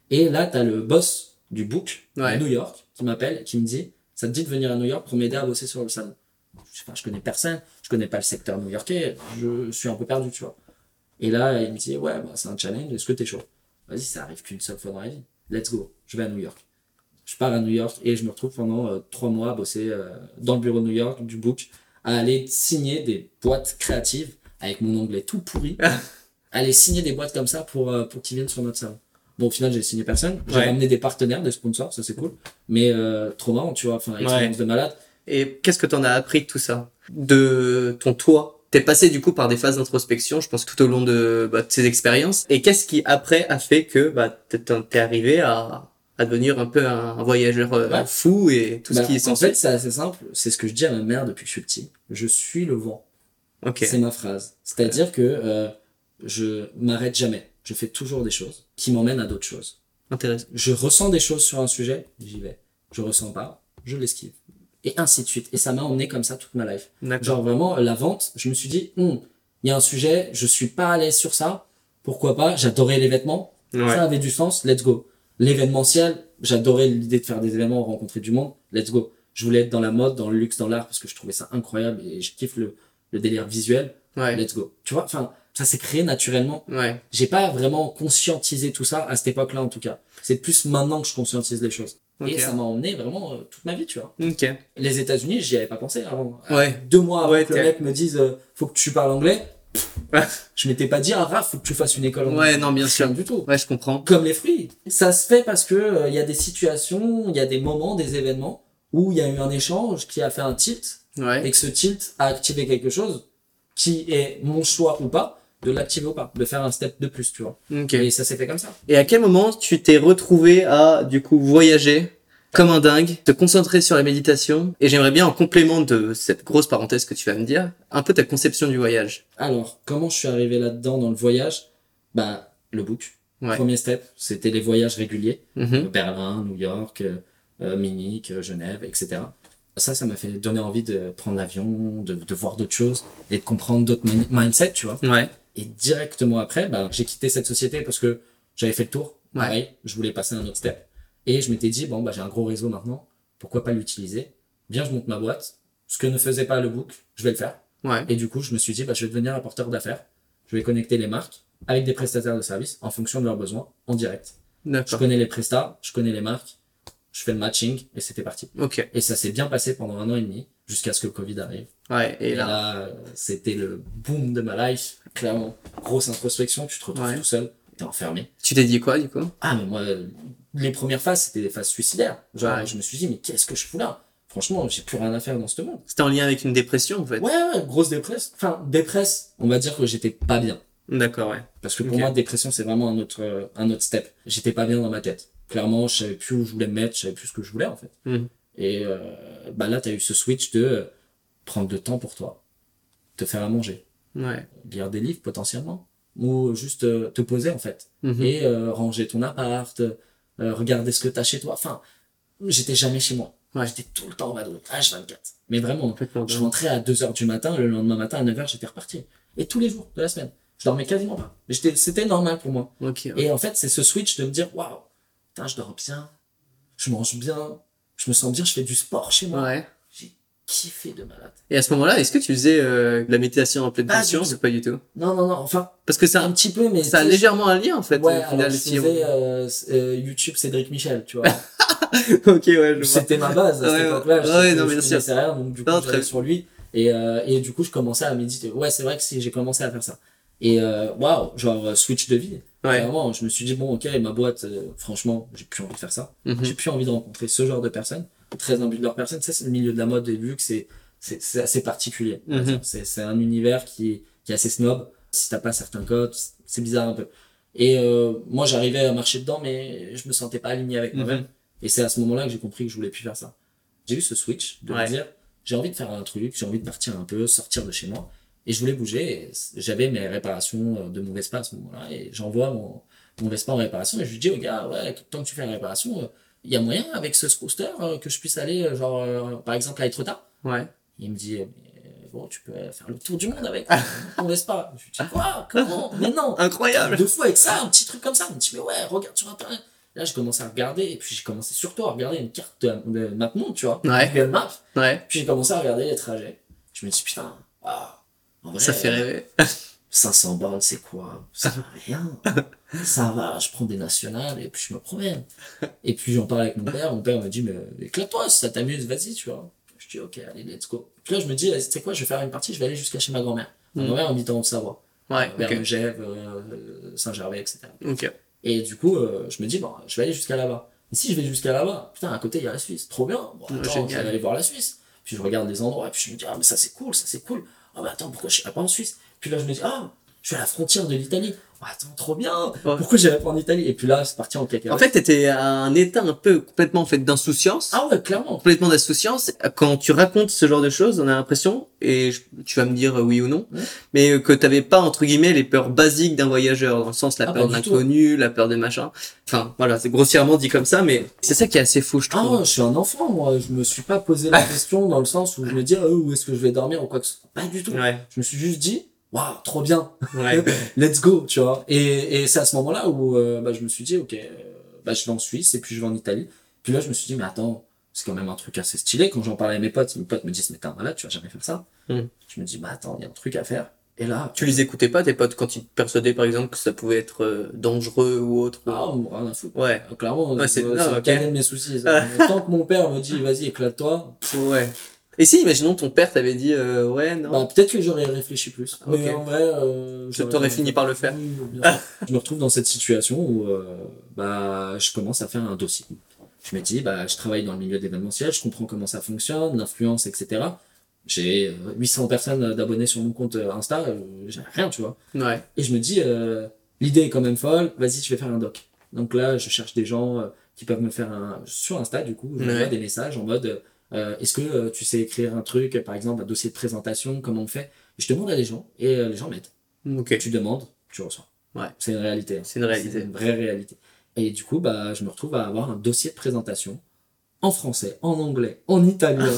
Et là, t'as le boss du book Ouais. à New York qui m'appelle, qui me dit, ça te dit de venir à New York pour m'aider à bosser sur le salon? Je, enfin, je connais personne, je connais pas le secteur new-yorkais, je suis un peu perdu, tu vois. Et là, il me dit, ouais, bah, c'est un challenge, est-ce que t'es chaud? Vas-y, ça arrive qu'une seule fois dans la vie. Let's go, je vais à New York. Je pars à New York et je me retrouve pendant euh, trois mois à bosser euh, dans le bureau de New York, du book, à aller signer des boîtes créatives avec mon anglais tout pourri. aller signer des boîtes comme ça pour, euh, pour qu'ils viennent sur notre salon. Bon, au final, j'ai signé personne. J'ai Ouais. ramené des partenaires, des sponsors, ça c'est cool. Mais euh, trop marrant, tu vois, enfin, expérience de malade. Et qu'est-ce que t'en as appris de tout ça? De ton toi? T'es passé du coup par des phases d'introspection, je pense, tout au long de, bah, de ces expériences. Et qu'est-ce qui après a fait que bah, t'es arrivé à, à devenir un peu un, un voyageur euh, Ouais. fou et tout Bah, ce qui est en censé fait, c'est assez simple. C'est ce que je dis à ma mère depuis que je suis petit. Je suis le vent. Ok. C'est ma phrase. C'est-à-dire que euh, je m'arrête jamais. Je fais toujours des choses qui m'emmènent à d'autres choses. Intéressant. Je ressens des choses sur un sujet, j'y vais. Je ressens pas, je l'esquive. Et ainsi de suite. Et ça m'a emmené comme ça toute ma life. Genre vraiment, la vente, je me suis dit, Hum, il y a un sujet, je suis pas à l'aise sur ça. Pourquoi pas? J'adorais les vêtements. Ouais. Ça avait du sens, let's go. L'événementiel, j'adorais l'idée de faire des événements, rencontrer du monde, let's go. Je voulais être dans la mode, dans le luxe, dans l'art, parce que je trouvais ça incroyable et je kiffe le, le délire visuel, Ouais. let's go. Tu vois, enfin, ça s'est créé naturellement. Ouais. J'ai pas vraiment conscientisé tout ça à cette époque-là, en tout cas. C'est plus maintenant que je conscientise les choses. Ok. Et ça m'a emmené vraiment euh, toute ma vie, tu vois. Ok. Les États-Unis, j'y avais pas pensé avant. Ouais. Deux mois avant Ouais, que le mec me dise, euh, faut que tu parles anglais. Je m'étais pas dit, ah, Raph, faut que tu fasses une école Ouais, non, bien sûr. du tout. Ouais, je comprends. Comme les fruits. Ça se fait parce que euh, il y a des situations, il y a des moments, des événements où il y a eu un échange qui a fait un tilt Ouais. et que ce tilt a activé quelque chose qui est mon choix ou pas de l'activer ou pas, de faire un step de plus, tu vois. Ok. Et ça s'est fait comme ça. Et à quel moment tu t'es retrouvé à, du coup, voyager comme un dingue, te concentrer sur la méditation Et j'aimerais bien, en complément de cette grosse parenthèse que tu vas me dire, un peu ta conception du voyage. Alors, comment je suis arrivé là-dedans dans le voyage? Bah, le book. Ouais. Premier step, c'était les voyages réguliers. Mhm. Berlin, New York, euh, euh, Munich, euh, Genève, etc. Ça, ça m'a fait donner envie de prendre l'avion, de, de voir d'autres choses et de comprendre d'autres min- mindsets, tu vois. Ouais. Et directement après, bah, j'ai quitté cette société parce que j'avais fait le tour. Ouais. Pareil, je voulais passer à un autre step. Et je m'étais dit, bon, bah, j'ai un gros réseau maintenant. Pourquoi pas l'utiliser? Viens, je monte ma boîte. Ce que ne faisait pas le book, je vais le faire. Ouais. Et du coup, je me suis dit, bah, je vais devenir apporteur d'affaires. Je vais connecter les marques avec des prestataires de services en fonction de leurs besoins en direct. Je connais les prestats, je connais les marques, je fais le matching et c'était parti. Ok. Et ça s'est bien passé pendant un an et demi jusqu'à ce que le Covid arrive. Ouais. Et, Et, là. là, c'était le boom de ma life. Clairement, grosse introspection, tu te retrouves Ouais. tout seul, t'es enfermé. Tu t'es dit quoi du coup? Ah, mais moi, les premières phases, c'était des phases suicidaires. Genre, Ouais. je me suis dit, mais qu'est-ce que je fous là? Franchement, j'ai plus rien à faire dans ce monde. C'était en lien avec une dépression en fait. Ouais, ouais, grosse dépresse. Enfin, dépresse, on va dire que j'étais pas bien. D'accord, ouais. Parce que pour moi, dépression, c'est vraiment un autre, euh, un autre step. J'étais pas bien dans ma tête. Clairement, je savais plus où je voulais me mettre, je savais plus ce que je voulais, en fait. Mhm. Et, euh, bah là, t'as eu ce switch de euh, prendre de temps pour toi. Te faire à manger. Ouais. Lire des livres, potentiellement. Ou juste euh, te poser, en fait. Mhm. Et ranger ton appart, euh, regarder ce que t'as chez toi. Enfin, j'étais jamais chez moi. Ouais. J'étais tout le temps en vadrouille, H24. Mais vraiment, je rentrais à 2h du matin, le lendemain matin à 9h, j'étais reparti. Et tous les jours de la semaine. Je dormais quasiment pas. Mais c'était normal pour moi. Ouais. Et en fait, c'est ce switch de me dire, waouh, je dors bien, je mange bien, je me sens bien, je fais du sport chez moi. Ouais. Kiffé de malade. Et à ce moment-là, est-ce que tu faisais euh, de la méditation en pleine conscience ou pas du tout? Non, non, non, enfin, Parce que ça, un petit peu, mais. ça a légèrement un lien en fait. Ouais, au final, je faisais euh, euh, YouTube Cédric Michel, tu vois. ok, ouais. C'était ma base à Ouais, cette époque-là. ouais, je- non, je bien sûr. rien, donc du coup, Non, très- sur lui. Et, euh, et du coup, je commençais à méditer. Ouais, c'est vrai que si j'ai commencé à faire ça. Et euh, waouh, genre euh, switch de vie. Ouais. Vraiment, je me suis dit, bon, ok, ma boîte, euh, franchement, j'ai plus envie de faire ça. Mhm. J'ai plus envie de rencontrer ce genre de personnes. Très imbu de leur personne. Ça, c'est le milieu de la mode et vu que c'est, c'est, assez particulier. Mhm. C'est, c'est un univers qui est, qui est assez snob. Si t'as pas certains codes, c'est bizarre un peu. Et euh, moi, j'arrivais à marcher dedans, mais je me sentais pas aligné avec Mhm. moi-même. Et c'est à ce moment-là que j'ai compris que je voulais plus faire ça. J'ai eu ce switch de Ouais. me dire, j'ai envie de faire un truc, j'ai envie de partir un peu, sortir de chez moi. Et je voulais bouger. J'avais mes réparations euh, de mon Vespa à ce moment-là. Et j'envoie mon, mon Vespa en réparation. Et je lui dis au gars, ouais, tant que tu fais la réparation, euh, il y a moyen avec ce scooter euh, que je puisse aller, genre, par exemple, à Etretat. Ouais. Il me dit, bon, tu peux faire le tour du monde avec ton Vespa. Je lui dis, quoi? Comment? Mais non Incroyable. deux fois avec ça, un petit truc comme ça. Il me dit, mais ouais, regarde sur Internet. Là, j'ai commencé à regarder, et puis j'ai commencé surtout à regarder une carte de, de MapMonde, tu vois. Ouais. Google Maps. Ouais. Puis j'ai commencé à regarder les trajets. Je me dis, putain, waouh. En vrai, Ça fait euh, rêver. 500 bornes, c'est quoi? Ça va rien. ça va, je prends des nationales et puis je me promène. Et puis j'en parle avec mon père. Mon père me dit, mais éclate-toi, si ça t'amuse, vas-y, tu vois. Je dis, ok, allez, let's go. Puis là, je me dis, tu sais quoi, je vais faire une partie, je vais aller jusqu'à chez ma grand-mère. Ma Mm. grand-mère habite en Haute-Savoie. Ouais. Vers Ok. Megève, euh, Saint-Gervais, etc. Ok. Et du coup, euh, je me dis, bon, je vais aller jusqu'à là-bas. Et si je vais jusqu'à là-bas, putain, à côté, il y a la Suisse. Trop bien. Bon, attends, je vais aller voir la Suisse. Puis je regarde les endroits, et puis je me dis, ah, mais ça c'est cool, ça c'est cool. Ah, bah attends, pourquoi je serais pas en Suisse? Puis là, je me dis, ah, je suis à la frontière de l'Italie. Ah, attends, trop bien. Pourquoi j'irais pas en Italie? Et puis là, c'est parti en cacahuète. En fait, t'étais à un état un peu complètement en fait d'insouciance. ah ouais, clairement. complètement d'insouciance. Quand tu racontes ce genre de choses, on a l'impression, et je- tu vas me dire euh, oui ou non, Ouais. mais euh, que t'avais pas, entre guillemets, les peurs basiques d'un voyageur, dans le sens la Ah, peur pas de l'inconnu, la peur des machins. Enfin, voilà, c'est grossièrement dit comme ça, mais c'est ça qui est assez fou, je Ah, trouve. je suis un enfant, moi. Je me suis pas posé la question dans le sens où je me dis, ah, où est-ce que je vais dormir ou quoi que ce soit. Pas du tout. ouais, Je me suis juste dit, waouh, trop bien. ouais, let's go, tu vois. Et, et c'est à ce moment-là où euh, bah, je me suis dit, ok, euh, bah, je vais en Suisse et puis je vais en Italie. Puis là, je me suis dit, mais attends, c'est quand même un truc assez stylé. Quand j'en parlais à mes potes, mes potes me disent, mais t'es un malade, tu vas jamais faire ça. Mm. Je me dis, bah attends, il y a un truc à faire. Et là, Tu les écoutais pas, tes potes, quand ils te persuadaient, par exemple, que ça pouvait être euh, dangereux ou autre? Ou- ah, on- à foutre. Ouais, Euh, Clairement, Ouais, c'est c'est- c'est non, le ok. cadet de mes soucis. Tant que mon père me dit, vas-y, éclate-toi, ouais. Et si, imaginons, ton père t'avait dit, euh, ouais, non. bah, peut-être que j'aurais réfléchi plus. Mais Ok. en vrai, euh, j'aurais- t'aurais fini par le faire. Oui, je me retrouve dans cette situation où euh, bah, je commence à faire un dossier. Je me dis, bah, je travaille dans le milieu d'événementiel, je comprends comment ça fonctionne, l'influence, etc. J'ai euh, 800 personnes d'abonnés sur mon compte Insta, j'ai rien, tu vois. Ouais, Et je me dis, l'idée est quand même folle, vas-y, je vais faire un doc. Donc là, je cherche des gens qui peuvent me faire un... Sur Insta, du coup, je Ouais. des messages en mode, euh, est-ce que euh, tu sais écrire un truc, par exemple, un dossier de présentation, comment on fait? Je demande à des gens, et euh, les gens m'aident. ok. Tu demandes, tu reçois. Ouais. C'est une réalité. hein. C'est une réalité. C'est une vraie réalité. Et du coup, bah, je me retrouve à avoir un dossier de présentation en français, en anglais, en italien,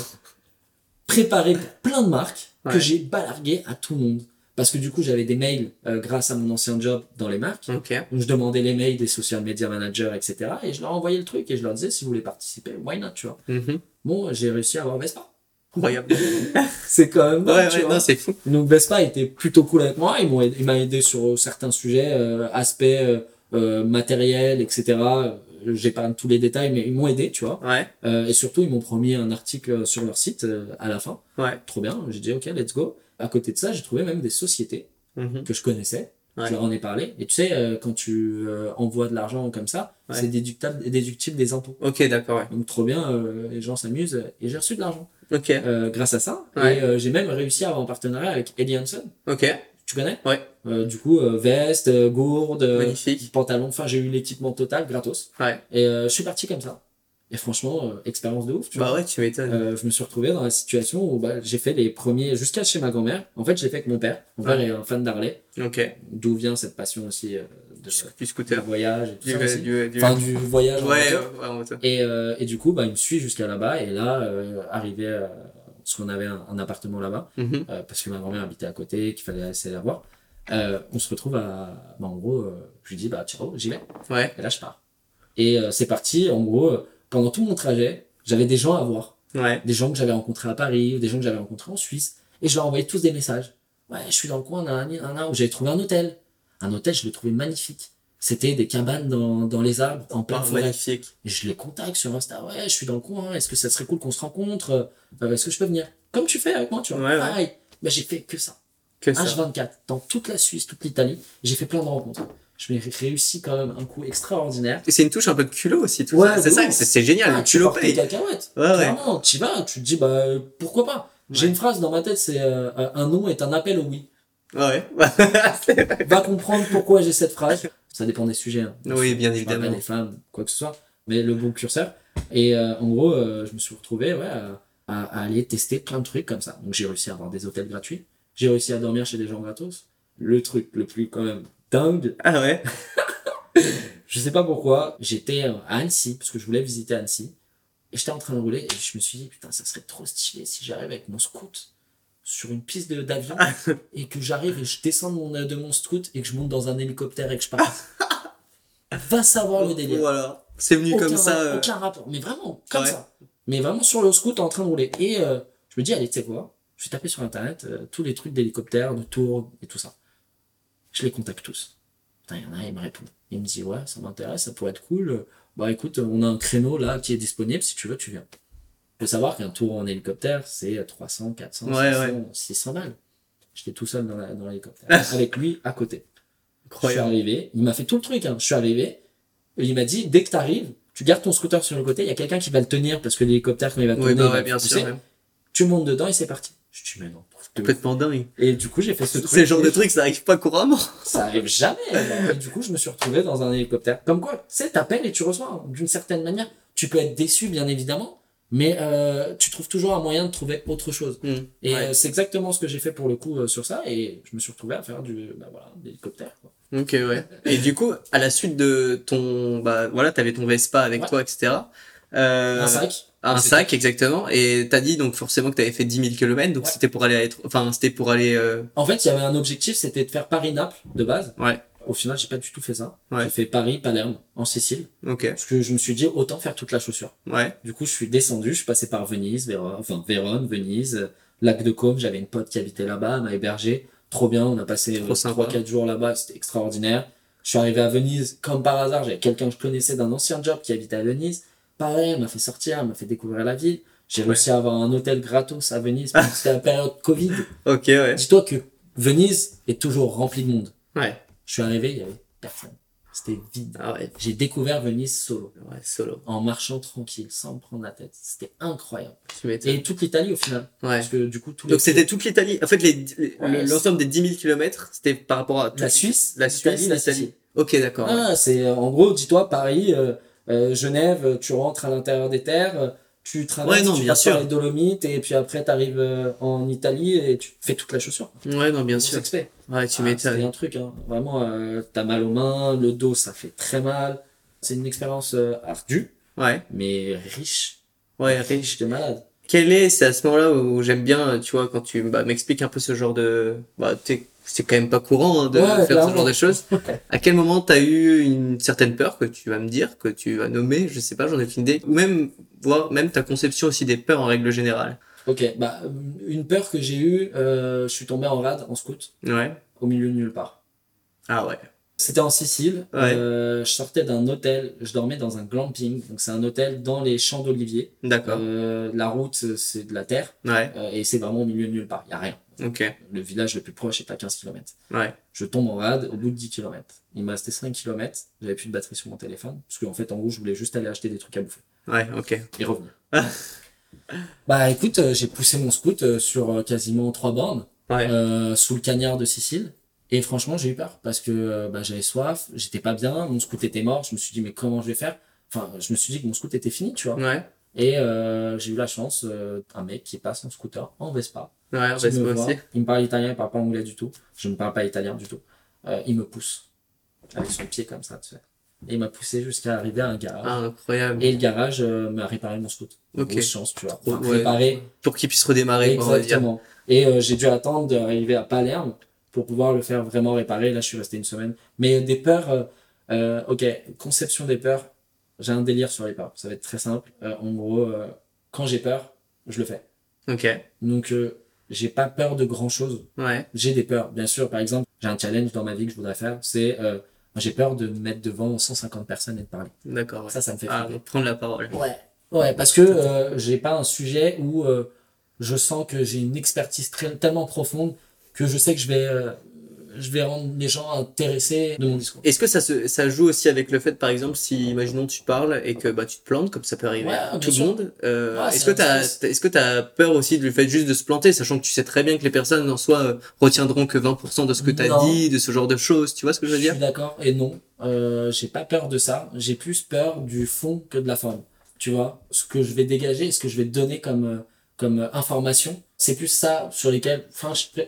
préparé pour plein de marques que Ouais. j'ai balargué à tout le monde. Parce que du coup, j'avais des mails euh, grâce à mon ancien job dans les marques. Ok. Donc, je demandais les mails des social media managers, etc. Et je leur envoyais le truc et je leur disais, si vous voulez participer, why not, tu vois? Mhm. Bon, j'ai réussi à avoir Vespa. Incroyable. C'est quand même ouais, tu ouais, vois. non, c'est fou. Donc Vespa était plutôt cool avec moi. Ils m'ont aidé- il m'a aidé sur certains sujets, euh, aspects euh, euh, matériels, etc. Euh, j'épargne tous les détails, mais ils m'ont aidé, tu vois. Ouais. Euh, et surtout, ils m'ont promis un article sur leur site euh, à la fin. Ouais. Trop bien. J'ai dit, OK, let's go. À côté de ça, j'ai trouvé même des sociétés Mhm. que je connaissais. Ouais. Je leur en ai parlé. Et tu sais, euh, quand tu euh, envoies de l'argent comme ça, Ouais. c'est déductable, déductible des impôts. Ok, d'accord, ouais. Donc trop bien, euh, les gens s'amusent. Et j'ai reçu de l'argent Ok. euh, grâce à ça. Ouais. Et euh, j'ai même réussi à avoir un partenariat avec Ellie Hansen. Ok. Tu connais? Ouais. Euh, Du coup, euh, veste, gourde, Magnifique. pantalon. Enfin, j'ai eu l'équipement total, gratos. Ouais. Et euh, je suis parti comme ça. Et franchement, euh, expérience de ouf. Tu Bah vois. ouais, tu m'étonnes. Euh, je me suis retrouvé dans la situation où bah, j'ai fait les premiers jusqu'à chez ma grand-mère. En fait, je l'ai fait avec mon père. Mon père Ouais. est un fan d'Harley, Ok. d'où vient cette passion aussi euh, de, Du, du du scooter. voyage et tout Du, ça aussi. du, du- Enfin, du voyage. en Ouais, en moto. Et, euh, et du coup, bah, il me suit jusqu'à là-bas. Et là, arrivé, parce qu'on avait un, un appartement là-bas, Mhm. parce que ma grand-mère habitait à côté, qu'il fallait essayer la voir. On se retrouve à, bah, en gros, je lui dis, bah, ciao, j'y vais. Ouais. Et là, je pars. Et c'est parti. En gros, pendant tout mon trajet, j'avais des gens à voir. Ouais. Des gens que j'avais rencontrés à Paris, ou des gens que j'avais rencontrés en Suisse. Et je leur envoyais tous des messages. Ouais, je suis dans le coin, nan, nan, où j'avais trouvé un hôtel. Un hôtel, je l'ai trouvé magnifique. C'était des cabanes dans, dans les arbres, en pleine Ah, forêt. magnifique. Et je les contacte sur Insta. Ouais, je suis dans le coin. Est-ce que ça serait cool qu'on se rencontre? Euh, Est-ce que je peux venir Comme tu fais avec moi, tu vois. Ouais, ouais. J'ai fait que ça. Que ça. H24. Dans toute la Suisse, toute l'Italie. J'ai fait plein de rencontres. Je m'ai réussi quand même un coup extraordinaire. Et c'est une touche un peu de culot aussi, tout Ouais, ça. C'est ça, c'est génial. Ah, le tu culot pars tes paye. cacahuètes. Ouais, ouais. Clairement, tu vas, tu te dis, bah, pourquoi pas? J'ai Ouais. une phrase dans ma tête, c'est euh, un non est un appel au oui. Ouais. C'est vrai. Va comprendre pourquoi j'ai cette phrase. Ça dépend des sujets. hein. Oui, bien Je parle pas évidemment. des femmes, quoi que ce soit, mais le bon curseur. Et euh, en gros, euh, je me suis retrouvé ouais, à- à aller tester plein de trucs comme ça. Donc j'ai réussi à avoir des hôtels gratuits. J'ai réussi à dormir chez des gens gratos. Le truc le plus quand même dingue, Ah ouais. je sais pas pourquoi, j'étais à Annecy, parce que je voulais visiter Annecy. Et j'étais en train de rouler et je me suis dit, putain, ça serait trop stylé si j'arrive avec mon scoot sur une piste de- d'avion et que j'arrive et je descends de mon, de mon scoot et que je monte dans un hélicoptère et que je parte. Va savoir le délire. Voilà. C'est venu aucun, comme ça. euh, aucun rapport. Mais vraiment, comme Ouais. ça. Mais vraiment sur le scoot en train de rouler. Et euh, je me dis, allez, tu sais quoi? Je vais taper sur internet euh, tous les trucs d'hélicoptère, de tour et tout ça. Je les contacte tous. Putain, il y en a, il me répond. Il me dit, ouais, ça m'intéresse, ça pourrait être cool. Bah écoute, on a un créneau là qui est disponible. Si tu veux, tu viens. faut savoir qu'un tour en hélicoptère, c'est 300, 400, Ouais, 500, 600 balles. J'étais tout seul dans l'hélicoptère. avec lui à côté. Je suis Incroyable. arrivé, il m'a fait tout le truc, hein. je suis arrivé, et il m'a dit, dès que t'arrives, tu gardes ton scooter sur le côté, il y a quelqu'un qui va le tenir, parce que l'hélicoptère, quand il va tourner, bah il va ouais, le bien pousser. sûr. ouais. tu montes dedans et c'est parti. Je dis, mais non. Complètement dingue. Et du coup, j'ai fait ce truc. C'est le genre de truc, ça arrive pas couramment. Ça arrive jamais. Et du coup, je me suis retrouvé dans un hélicoptère. Comme quoi, tu sais, t'appelles et tu reçois, hein. d'une certaine manière. Tu peux être déçu, bien évidemment, mais euh, tu trouves toujours un moyen de trouver autre chose. Et Ouais. euh, c'est exactement ce que j'ai fait pour le coup euh, sur ça, et je me suis retrouvé à faire du, bah voilà, d'hélicoptère, quoi. Ok, ouais. Et du coup, à la suite de ton, bah voilà, t'avais ton Vespa avec Ouais. toi, etc. Un sac. Un C'est sac, exactement. Et t'as dit donc forcément que t'avais fait 10 000 km, donc Ouais. c'était pour aller être, enfin c'était pour aller. euh, En fait, il y avait un objectif, c'était de faire Paris-Naples de base. Ouais. Au final, j'ai pas du tout fait ça. Ouais. J'ai fait Paris-Palerme en Sicile. Ok. Parce que je me suis dit, autant faire toute la chaussure. Ouais. Du coup, je suis descendu, je suis passé par Venise, Vérone, enfin Vérone, Venise, euh, Lac de Côme. J'avais une pote qui habitait là-bas, m'a hébergé. Trop bien, on a passé Trop sympa. 3-4 jours là-bas, c'était extraordinaire. Je suis arrivé à Venise, comme par hasard, j'avais quelqu'un que je connaissais d'un ancien job qui habitait à Venise. Pareil, elle m'a fait sortir, elle m'a fait découvrir la ville. J'ai Ouais. réussi à avoir un hôtel gratos à Venise, parce que c'était la période Covid. Ok, ouais. Dis-toi que Venise est toujours remplie de monde. Ouais. Je suis arrivé, il y avait personne. C'était vide. Ah ouais. J'ai découvert Venise solo, Ouais, solo. en marchant tranquille, sans me prendre la tête. C'était incroyable. Et toute l'Italie au final. Ouais. Parce que du coup, tous les Donc c'était toute l'Italie. En fait, les, les- l'ensemble des 10 000 km, c'était par rapport à toute la Suisse, la Suisse, la l'Italie. Ok, d'accord. Ah, c'est en gros, dis-toi Paris, euh, euh, Genève, tu rentres à l'intérieur des terres, tu traverses, Ouais, non, tu bien passes sûr. les Dolomites et puis après t'arrives euh, en Italie et tu fais toute la chaussure. Ouais, non, bien sûr. expert. Ouais, tu Ah. C'était un truc, hein. vraiment, euh, t'as mal aux mains, le dos ça fait très mal. C'est une expérience euh, ardue, Ouais. mais riche, Ouais, riche de malade. Quel est, c'est à ce moment-là où j'aime bien, tu vois, quand tu bah, m'expliques un peu ce genre de, bah, t'es- c'est quand même pas courant hein, de Ouais, faire ce genre de choses. À quel moment t'as eu une certaine peur que tu vas me dire, que tu vas nommer, je sais pas, j'en ai aucune idée, ou même voir même ta conception aussi des peurs en règle générale. Ok, bah une peur que j'ai eue, euh, je suis tombé en rade en scout Ouais. au milieu de nulle part. Ah ouais. C'était en Sicile. Ouais. Euh, je sortais d'un hôtel. Je dormais dans un glamping. Donc c'est un hôtel dans les champs d'oliviers. D'accord. Euh, la route, c'est de la terre. Ouais. euh, et c'est vraiment au milieu de nulle part. Il n'y a rien. Ok. Le village le plus proche est à 15 km. Ouais. Je tombe en rade au bout de 10 km. Il me restait 5 km. J'avais plus de batterie sur mon téléphone. Parce qu'en fait, en gros, je voulais juste aller acheter des trucs à bouffer. Ouais. Ok. Et revenir. bah écoute, euh, j'ai poussé mon scoot euh, sur euh, quasiment 3 bornes. Ouais. euh, sous le cagnard de Sicile. Et franchement, j'ai eu peur parce que bah, j'avais soif, j'étais pas bien, mon scoot était mort. Je me suis dit, mais comment je vais faire? Enfin, je me suis dit que mon scoot était fini, tu vois. Ouais. Et euh, j'ai eu la chance, euh, un mec qui passe en scooter, en Vespa. Ouais. me voit. aussi. Il me parle italien, il parle pas anglais du tout. Je ne parle pas italien du tout. Euh, il me pousse avec son pied comme ça, tu sais. Et il m'a poussé jusqu'à arriver à un garage. Ah, incroyable. Et le garage euh, m'a réparé mon scoot. Ok. Grosse chance, tu vois. Enfin, ouais. réparé, Pour qu'il puisse redémarrer. Exactement. Et euh, j'ai dû attendre d'arriver à Palerme pour pouvoir le faire vraiment réparer. Là, je suis resté une semaine. Mais des peurs, euh, euh, ok, conception des peurs. J'ai un délire sur les peurs. Ça va être très simple. Euh, en gros, euh, quand j'ai peur, je le fais. Ok. Donc, euh, j'ai pas peur de grand chose. Ouais. J'ai des peurs, bien sûr. Par exemple, j'ai un challenge dans ma vie que je voudrais faire. C'est, euh, j'ai peur de me mettre devant 150 personnes et de parler. D'accord. Ouais. Ça, ça me fait Ah, prendre la parole. Ouais. Ouais, parce que j'ai pas un sujet où je sens que j'ai une expertise très, tellement profonde que je sais que je vais, je vais rendre les gens intéressés de mon discours. Est-ce que ça, se, ça joue aussi avec le fait, par exemple, si, imaginons, tu parles et que bah, tu te plantes, comme ça peut arriver à tout le monde, euh, Ouais, est-ce que t'as, stress. est-ce que t'as peur aussi du fait juste de se planter, sachant que tu sais très bien que les personnes en soi euh, retiendront que 20% de ce que t'as Non. dit, de ce genre de choses, tu vois ce que je veux Je dire? suis d'accord et non. Euh, j'ai pas peur de ça. J'ai plus peur du fond que de la forme. Tu vois, ce que je vais dégager et ce que je vais donner comme, euh, comme euh, information, c'est plus ça sur lesquels, enfin, je,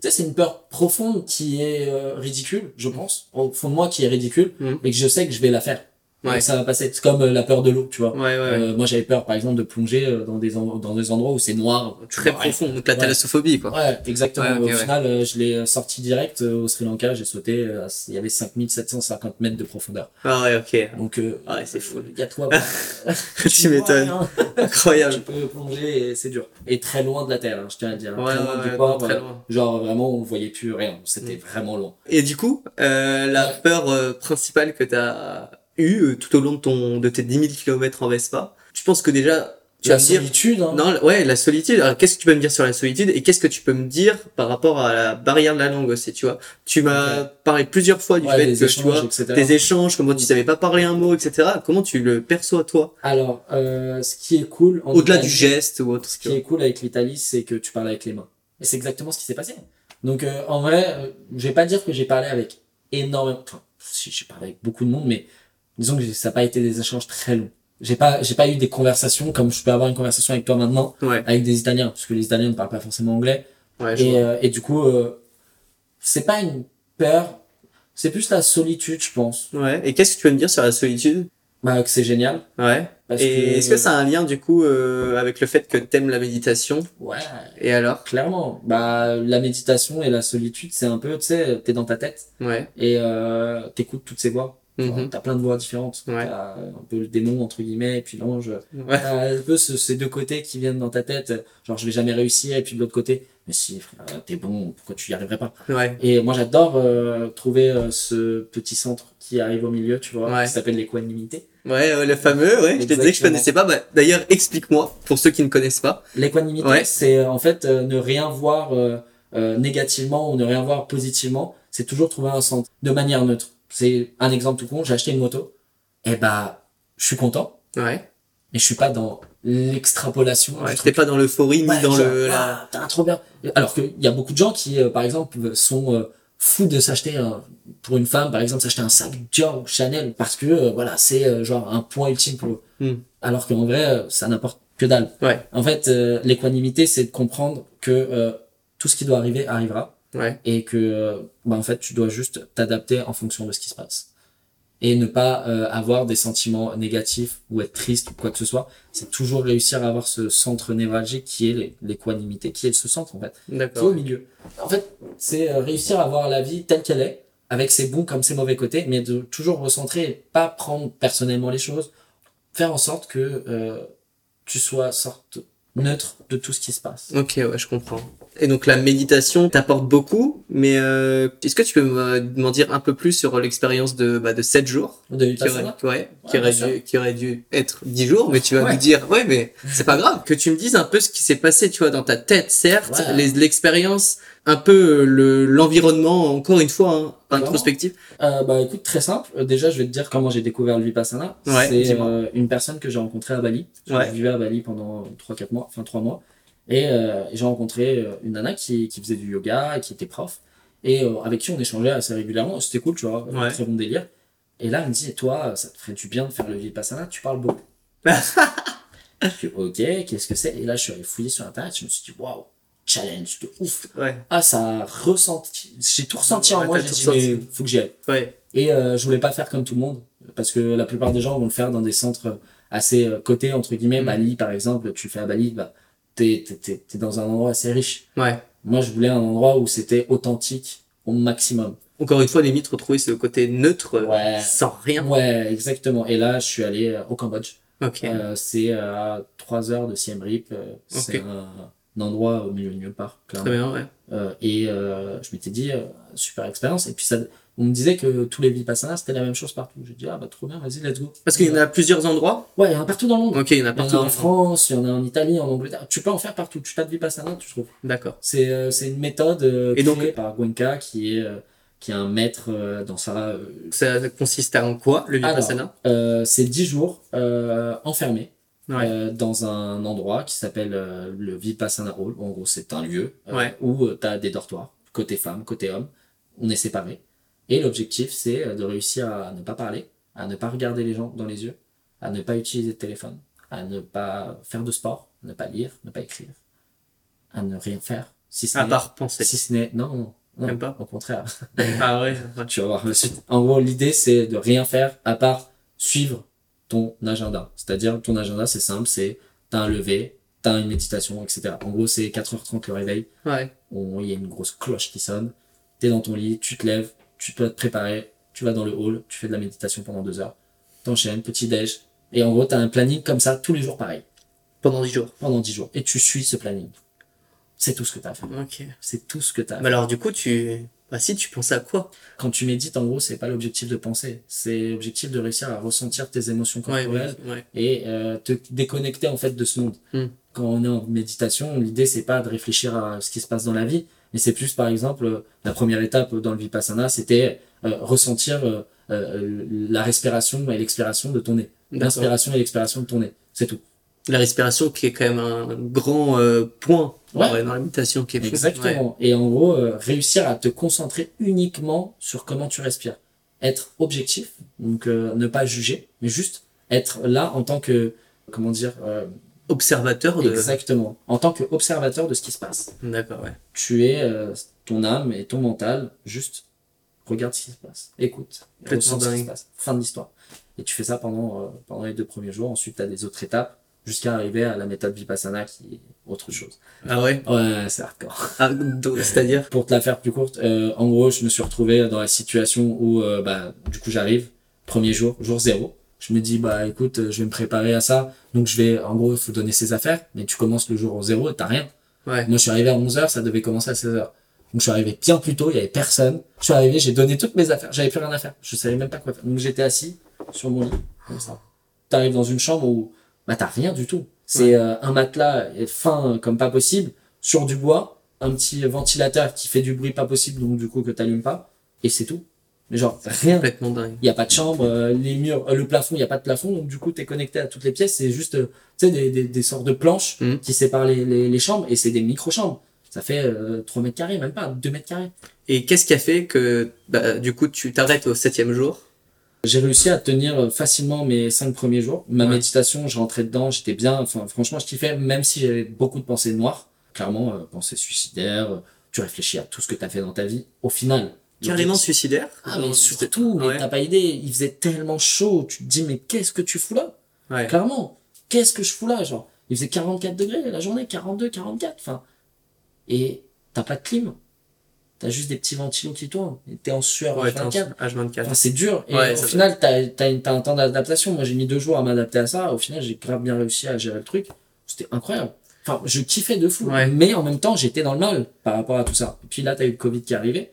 tu sais, c'est une peur profonde qui est euh, ridicule, je pense, au fond de moi qui est ridicule, Mhm. mais que je sais que je vais la faire. Ouais. Et ça va passer. C'est comme euh, la peur de l'eau, tu vois. Ouais, ouais. Euh, moi, j'avais peur, par exemple, de plonger euh, dans des, dans des endroits où c'est noir. tu Très profond, donc la thalassophobie, quoi. Ouais, exactement. Ouais, ok, Au final, euh, je l'ai sorti direct euh, au Sri Lanka. J'ai sauté. euh, il y avait 5750 mètres de profondeur. Ah ouais, ok. Donc, euh, Ouais, c'est fou. Il y a toi. tu m'étonnes. Tu Incroyable. peux plonger et c'est dur. Et très loin de la terre, hein, je tiens à dire. Ouais, très loin du ouais, port. très euh, loin. Genre vraiment, on voyait plus rien. C'était Mm. vraiment loin. Et du coup, euh, la peur euh, principale que t'as euh, tout au long de ton de tes 10 000 km en Vespa, tu penses que déjà, tu la vas me dire, solitude. Hein. non, ouais, la solitude. Alors, qu'est-ce que tu peux me dire sur la solitude et qu'est-ce que tu peux me dire par rapport à la barrière de la langue aussi, tu vois? Tu m'as parlé plusieurs fois du Ouais, fait des que tu échanges, vois etc. tes échanges, comment tu savais pas parler un mot, etc. Comment tu le perçois toi? Alors, euh, ce qui est cool. en Au-delà du geste ou autre. Ce qui est cool avec l'Italie, c'est que tu parles avec les mains. Et c'est exactement ce qui s'est passé. Donc, euh, en vrai, euh, je vais pas dire que j'ai parlé avec énormément, enfin, si j'ai parlé avec beaucoup de monde, mais disons que ça n'a pas été des échanges très longs. J'ai pas, j'ai pas eu des conversations comme je peux avoir une conversation avec toi maintenant, Ouais, avec des Italiens, parce que les Italiens ne parlent pas forcément anglais. ouais, Et, euh, et du coup, euh, c'est pas une peur, c'est plus la solitude, je pense. Ouais. Et qu'est-ce que tu peux me dire sur la solitude? Bah, que c'est génial. Ouais. Parce et que- est-ce que ça a un lien du coup euh, avec le fait que t'aimes la méditation? Ouais. Et alors? Clairement. Bah, la méditation et la solitude, c'est un peu, tu sais, t'es dans ta tête. Ouais. et euh, t'écoutes toutes ces voix. Mhm. T'as plein de voix différentes. Ouais. T'as un peu le démon entre guillemets et puis l'ange. Ouais. T'as un peu ce- ces deux côtés qui viennent dans ta tête. Genre je vais jamais réussir et puis de l'autre côté, mais si frère, t'es bon, pourquoi tu y arriverais pas? Ouais. Et moi j'adore euh, trouver euh, ce petit centre qui arrive au milieu, tu vois, Ouais. qui s'appelle l'équanimité. Ouais, le fameux, ouais. Je te disais que je connaissais pas. Bah, D'ailleurs, explique-moi, pour ceux qui ne connaissent pas. L'équanimité, c'est euh, en fait euh, ne rien voir euh, euh, négativement ou ne rien voir positivement. C'est toujours trouver un centre de manière neutre. C'est un exemple tout con. J'ai acheté une moto. Et bah, je suis content, Ouais. mais je suis pas dans l'extrapolation. Ouais, t'es pas dans l'euphorie, ni dans genre, le, la... ah, trop bien. Alors qu'il y a beaucoup de gens qui, euh, par exemple, sont euh, fous de s'acheter un- pour une femme, par exemple, s'acheter un sac Dior ou Chanel parce que euh, voilà, c'est genre un point ultime pour eux. Hmm. Alors qu'en vrai, ça n'importe que dalle. Ouais. En fait, l'équanimité, c'est de comprendre que tout ce qui doit arriver arrivera Ouais. et que euh, bah, en fait, tu dois juste t'adapter en fonction de ce qui se passe et ne pas euh, avoir des sentiments négatifs ou être triste ou quoi que ce soit. C'est toujours réussir à avoir ce centre névralgique qui est l'é- l'équanimité, qui est ce centre en fait, qui est au milieu. En fait, c'est euh, réussir à voir la vie telle qu'elle est, avec ses bons comme ses mauvais côtés, mais de toujours recentrer et pas prendre personnellement les choses, faire en sorte que euh, tu sois sorte neutre de tout ce qui se passe. Ok, ouais, je comprends. Et donc la méditation t'apporte beaucoup, mais euh, est-ce que tu peux me- m'en dire un peu plus sur l'expérience de bah, de 7 jours De qui aurait, ouais, qui, Ouais, aurait dû, qui aurait dû être 10 jours, mais tu vas Ouais. nous dire, ouais, mais c'est pas grave. Que tu me dises un peu ce qui s'est passé, tu vois, dans ta tête, certes, l'expérience, un peu euh, le l'environnement, encore une fois, hein, introspectif. Euh, bah écoute, très simple. Euh, déjà, je vais te dire comment j'ai découvert le Vipassana. C'est euh, une personne que j'ai rencontrée à Bali. Je vivais à Bali pendant 3-4 mois, enfin 3 mois. Et euh, j'ai rencontré euh, une nana qui, qui faisait du yoga, qui était prof, et euh, avec qui on échangeait assez régulièrement. C'était cool, tu vois, Ouais. très bon délire. Et là, elle me dit, toi, ça te ferait du bien de faire le Vipassana, tu parles beaucoup. je dis, ok, qu'est-ce que c'est? Et là, je suis allé fouiller sur Internet, je me suis dit, waouh, challenge de ouf. Ouais, Ah, ça a ressenti, j'ai tout ressenti en moi, j'ai dit, mais faut que j'y aille. ouais, Et euh, je voulais pas faire comme tout le monde, parce que la plupart des gens vont le faire dans des centres assez cotés, entre guillemets. Bali, par exemple, tu fais à Bali, bah, t'es, t'es, t'es, dans un endroit assez riche. ouais. Moi, je voulais un endroit où c'était authentique au maximum. Encore une fois, limite retrouver ce côté neutre, euh, Ouais. sans rien. Ouais, exactement. Et là, je suis allé euh, au Cambodge. Ok. Euh, c'est à 3 heures de Siem Reap. euh, c'est Ok. un, un endroit au milieu de nulle part, clairement. Très bien, ouais. Euh, et euh, je m'étais dit, euh, super expérience. Et puis, ça, on me disait que tous les Vipassanas, c'était la même chose partout. J'ai dit, ah bah trop bien, vas-y, let's go. Parce qu'il y en a plusieurs endroits. Ouais, il y en a partout dans le monde. Ok, il y en a Il y en partout. a en France, il y en a en Italie, en Angleterre. Tu peux en faire partout. Tu tapes Vipassana, tu trouves. D'accord. C'est euh, une méthode euh, Et donc- créée par Gwenka qui est, euh, qui est un maître euh, dans sa... Ça consiste en quoi, le Vipassana? c'est 10 jours enfermés Ouais. dans un endroit qui s'appelle le Vipassana Hall. En gros, c'est un lieu Ouais. où tu as des dortoirs, côté femme, côté homme. On est séparés. Et l'objectif, c'est euh, de réussir à ne pas parler, à ne pas regarder les gens dans les yeux, à ne pas utiliser de téléphone, à ne pas faire de sport, à ne pas lire, ne pas écrire, à ne rien faire. Si ce À part penser. si ce n'est... Non, non, non, Même pas au contraire. Ah ouais. Tu vas voir la suite. En gros, l'idée, c'est de rien faire à part suivre ton agenda. C'est-à-dire, ton agenda, c'est simple, c'est t'as un lever, t'as une méditation, etc. En gros, c'est 4h30 le réveil. Ouais. Il y a une grosse cloche qui sonne. T'es dans ton lit, tu te lèves, tu peux te préparer, tu vas dans le hall, tu fais de la méditation pendant deux heures. T'enchaînes, petit déj. Et en gros, t'as un planning comme ça, tous les jours pareil. Pendant 10 jours. Pendant 10 jours. Et tu suis ce planning. C'est tout ce que t'as à faire. Ok. C'est tout ce que t'as à Mais alors, du coup, tu. Bah, si, tu pensais à quoi? Quand tu médites, en gros, c'est pas l'objectif de penser. C'est l'objectif de réussir à ressentir tes émotions corporelles ouais. et euh, te déconnecter en fait de ce monde. Hmm. Quand on est en méditation, l'idée c'est pas de réfléchir à ce qui se passe dans la vie, mais c'est plus par exemple euh, la première étape dans le vipassana, c'était euh, ressentir euh, euh, la respiration et l'expiration de ton nez, l'inspiration et l'expiration de ton nez. C'est tout. La respiration qui est quand même un grand euh, point Ouais. dans la méditation qui est. Ouais. Exactement. Et en gros, euh, réussir à te concentrer uniquement sur comment tu respires. Être objectif, donc euh, ne pas juger, mais juste être là en tant que, comment dire, euh, Observateur de. exactement, en tant qu'observateur de ce qui se passe. D'accord, ouais. Tu es euh, ton âme et ton mental, juste regarde ce qui se passe, écoute, ressens ce qui se passe. Fin de l'histoire. Et tu fais ça pendant, euh, pendant les deux premiers jours. Ensuite, tu as des autres étapes jusqu'à arriver à la méthode Vipassana qui est autre chose. Ah ouais? Ouais, c'est hardcore. ah, C'est-à-dire? Pour te la faire plus courte, euh, en gros, je me suis retrouvé dans la situation où, euh, bah, du coup, j'arrive, premier jour, jour zéro. Je me dis, bah, écoute, euh, je vais me préparer à ça. Donc, je vais, en gros, il faut donner ses affaires. Mais tu commences le jour au zéro et t'as rien. Ouais. Moi, je suis arrivé à 11h, ça devait commencer à 16h. Donc, je suis arrivé bien plus tôt, il y avait personne. Je suis arrivé, j'ai donné toutes mes affaires. J'avais plus rien à faire. Je savais même pas quoi faire. Donc, j'étais assis sur mon lit, comme ça. T'arrives dans une chambre où, bah, t'as rien du tout. C'est euh, un matelas fin comme pas possible, sur du bois, un petit ventilateur qui fait du bruit pas possible, donc du coup que t'allumes pas, et c'est tout. Mais genre, rien. Complètement dingue. Il y a pas de chambre, euh, les murs, euh, le plafond, il y a pas de plafond, donc du coup t'es connecté à toutes les pièces, c'est juste, euh, tu sais, des, des, des sortes de planches Mhm. qui séparent les, les, les chambres, et c'est des micro-chambres. Ça fait euh, 3 mètres carrés, même pas, 2 mètres carrés. Et qu'est-ce qui a fait que, bah, du coup, tu t'arrêtes au septième jour? J'ai réussi à tenir euh, facilement mes cinq premiers jours. Ma Ouais. méditation, je rentrais dedans, j'étais bien. Enfin, franchement, je kiffais, même si j'avais beaucoup de pensées noires. Clairement, euh, pensées suicidaires. euh, tu réfléchis à tout ce que tu as fait dans ta vie. Au final. Carrément suicidaire Ah, mais surtout, mais Ouais. t'as pas idée. Il faisait tellement chaud. Tu te dis, mais qu'est-ce que tu fous là? Ouais. Clairement. Qu'est-ce que je fous là? Genre, il faisait 44 degrés la journée, 42, 44. Enfin. Et t'as pas de clim. T'as juste des petits ventilos qui tournent. Et t'es en sueur Ouais, t'es en 24. H24. Enfin, c'est dur. Et Ouais, au final, t'as, t'as, t'as un temps d'adaptation. Moi, j'ai mis deux jours à m'adapter à ça. Au final, j'ai grave bien réussi à gérer le truc. C'était incroyable. enfin, je kiffais de fou. Ouais. Mais en même temps, j'étais dans le mal par rapport à tout ça. Et puis là, t'as eu le Covid qui est arrivé,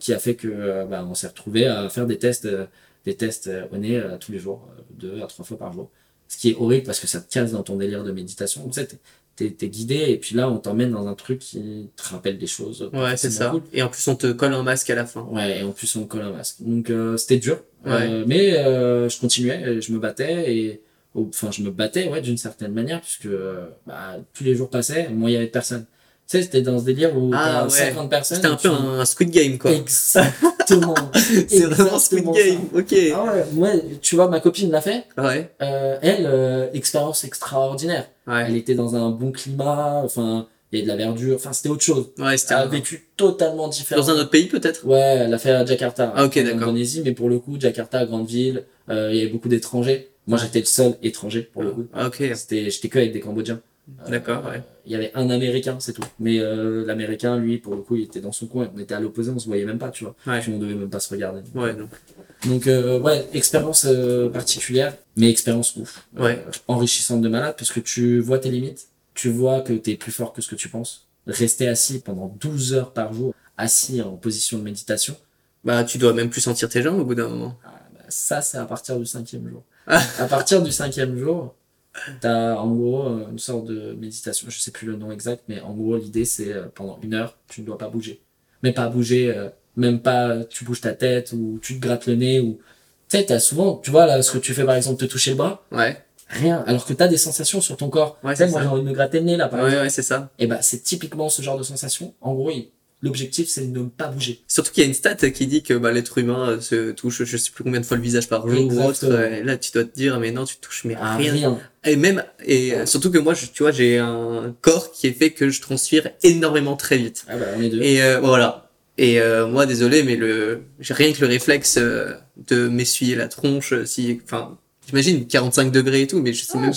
qui a fait que, euh, bah, on s'est retrouvé à faire des tests, euh, des tests euh, au nez tous les jours, deux à trois fois par jour. Ce qui est horrible parce que ça te casse dans ton délire de méditation. Tu sais, t'es- guidé et puis là, on t'emmène dans un truc qui te rappelle des choses. Ouais, c'est ça. cool. Et en plus, on te colle un masque à la fin. Ouais, et en plus on colle un masque. Donc euh, c'était dur. Ouais. Euh, mais euh, je continuais, je me battais et enfin je me battais ouais d'une certaine manière puisque bah, tous les jours passaient, moi il y avait personne. Tu sais, c'était dans ce délire où Ah, t'as ouais. 50 personnes. C'était un tu- peu un Squid Game, quoi. Exactement. C'est vraiment Squid Game, ok. Ah ouais, moi, tu vois, ma copine l'a fait. Ouais, Euh, elle, euh, expérience extraordinaire. Elle ouais. était dans un bon climat, enfin, il y avait de la verdure, enfin, c'était autre chose. Ouais, c'était Elle a vécu totalement différent. dans un autre pays, peut-être? Ouais, elle a fait à Jakarta. Ah, ok, en d'accord. Indonésie, mais pour le coup, Jakarta, grande ville, euh, il y avait beaucoup d'étrangers. Moi, j'étais le seul étranger, pour le coup. Ah, ok, C'était, j'étais que avec des Cambodgiens. Euh, d'accord, ouais. Il y avait un Américain, c'est tout. Mais euh, l'Américain, lui, pour le coup, il était dans son coin. On était à l'opposé, on se voyait même pas, tu vois. Ouais. Puis on devait même pas se regarder. Ouais, non. Donc, euh, ouais, expérience euh, particulière, mais expérience ouf. Euh, Ouais. enrichissante de malade, parce que tu vois tes limites. Tu vois que t'es plus fort que ce que tu penses. Rester assis pendant 12 heures par jour, assis en position de méditation, Bah, tu dois même plus sentir tes jambes au bout d'un moment. bah, ça, c'est à partir du cinquième jour. Ah. à partir du cinquième jour, t'as en gros euh, une sorte de méditation, je sais plus le nom exact, mais en gros, l'idée, c'est euh, pendant une heure, tu ne dois pas bouger. Mais pas bouger, euh, même pas tu bouges ta tête ou tu te grattes le nez ou. Tu sais, t'as souvent, tu vois, là, ce que tu fais par exemple, te toucher le bras, Ouais, rien, alors que t'as des sensations sur ton corps. Ouais, c'est moi j'ai envie de me gratter le nez là, par ouais, exemple. ouais, c'est ça. Et bah, c'est typiquement ce genre de sensation. En gros, il- l'objectif, c'est de ne pas bouger. Surtout qu'il y a une stat qui dit que bah, l'être humain euh, se touche je sais plus combien de fois le visage par jour ou autre. Là, tu dois te dire, mais non, tu touches mais Ah, rien. rien. Et même, et euh, surtout que moi, je, tu vois, j'ai un corps qui est fait que je transpire énormément très vite. Ah bah, on est deux. Et euh, voilà. Et euh, moi, désolé, mais le, j'ai rien que le réflexe euh, de m'essuyer la tronche, si, enfin, j'imagine 45 degrés et tout, mais je sais Ah, même.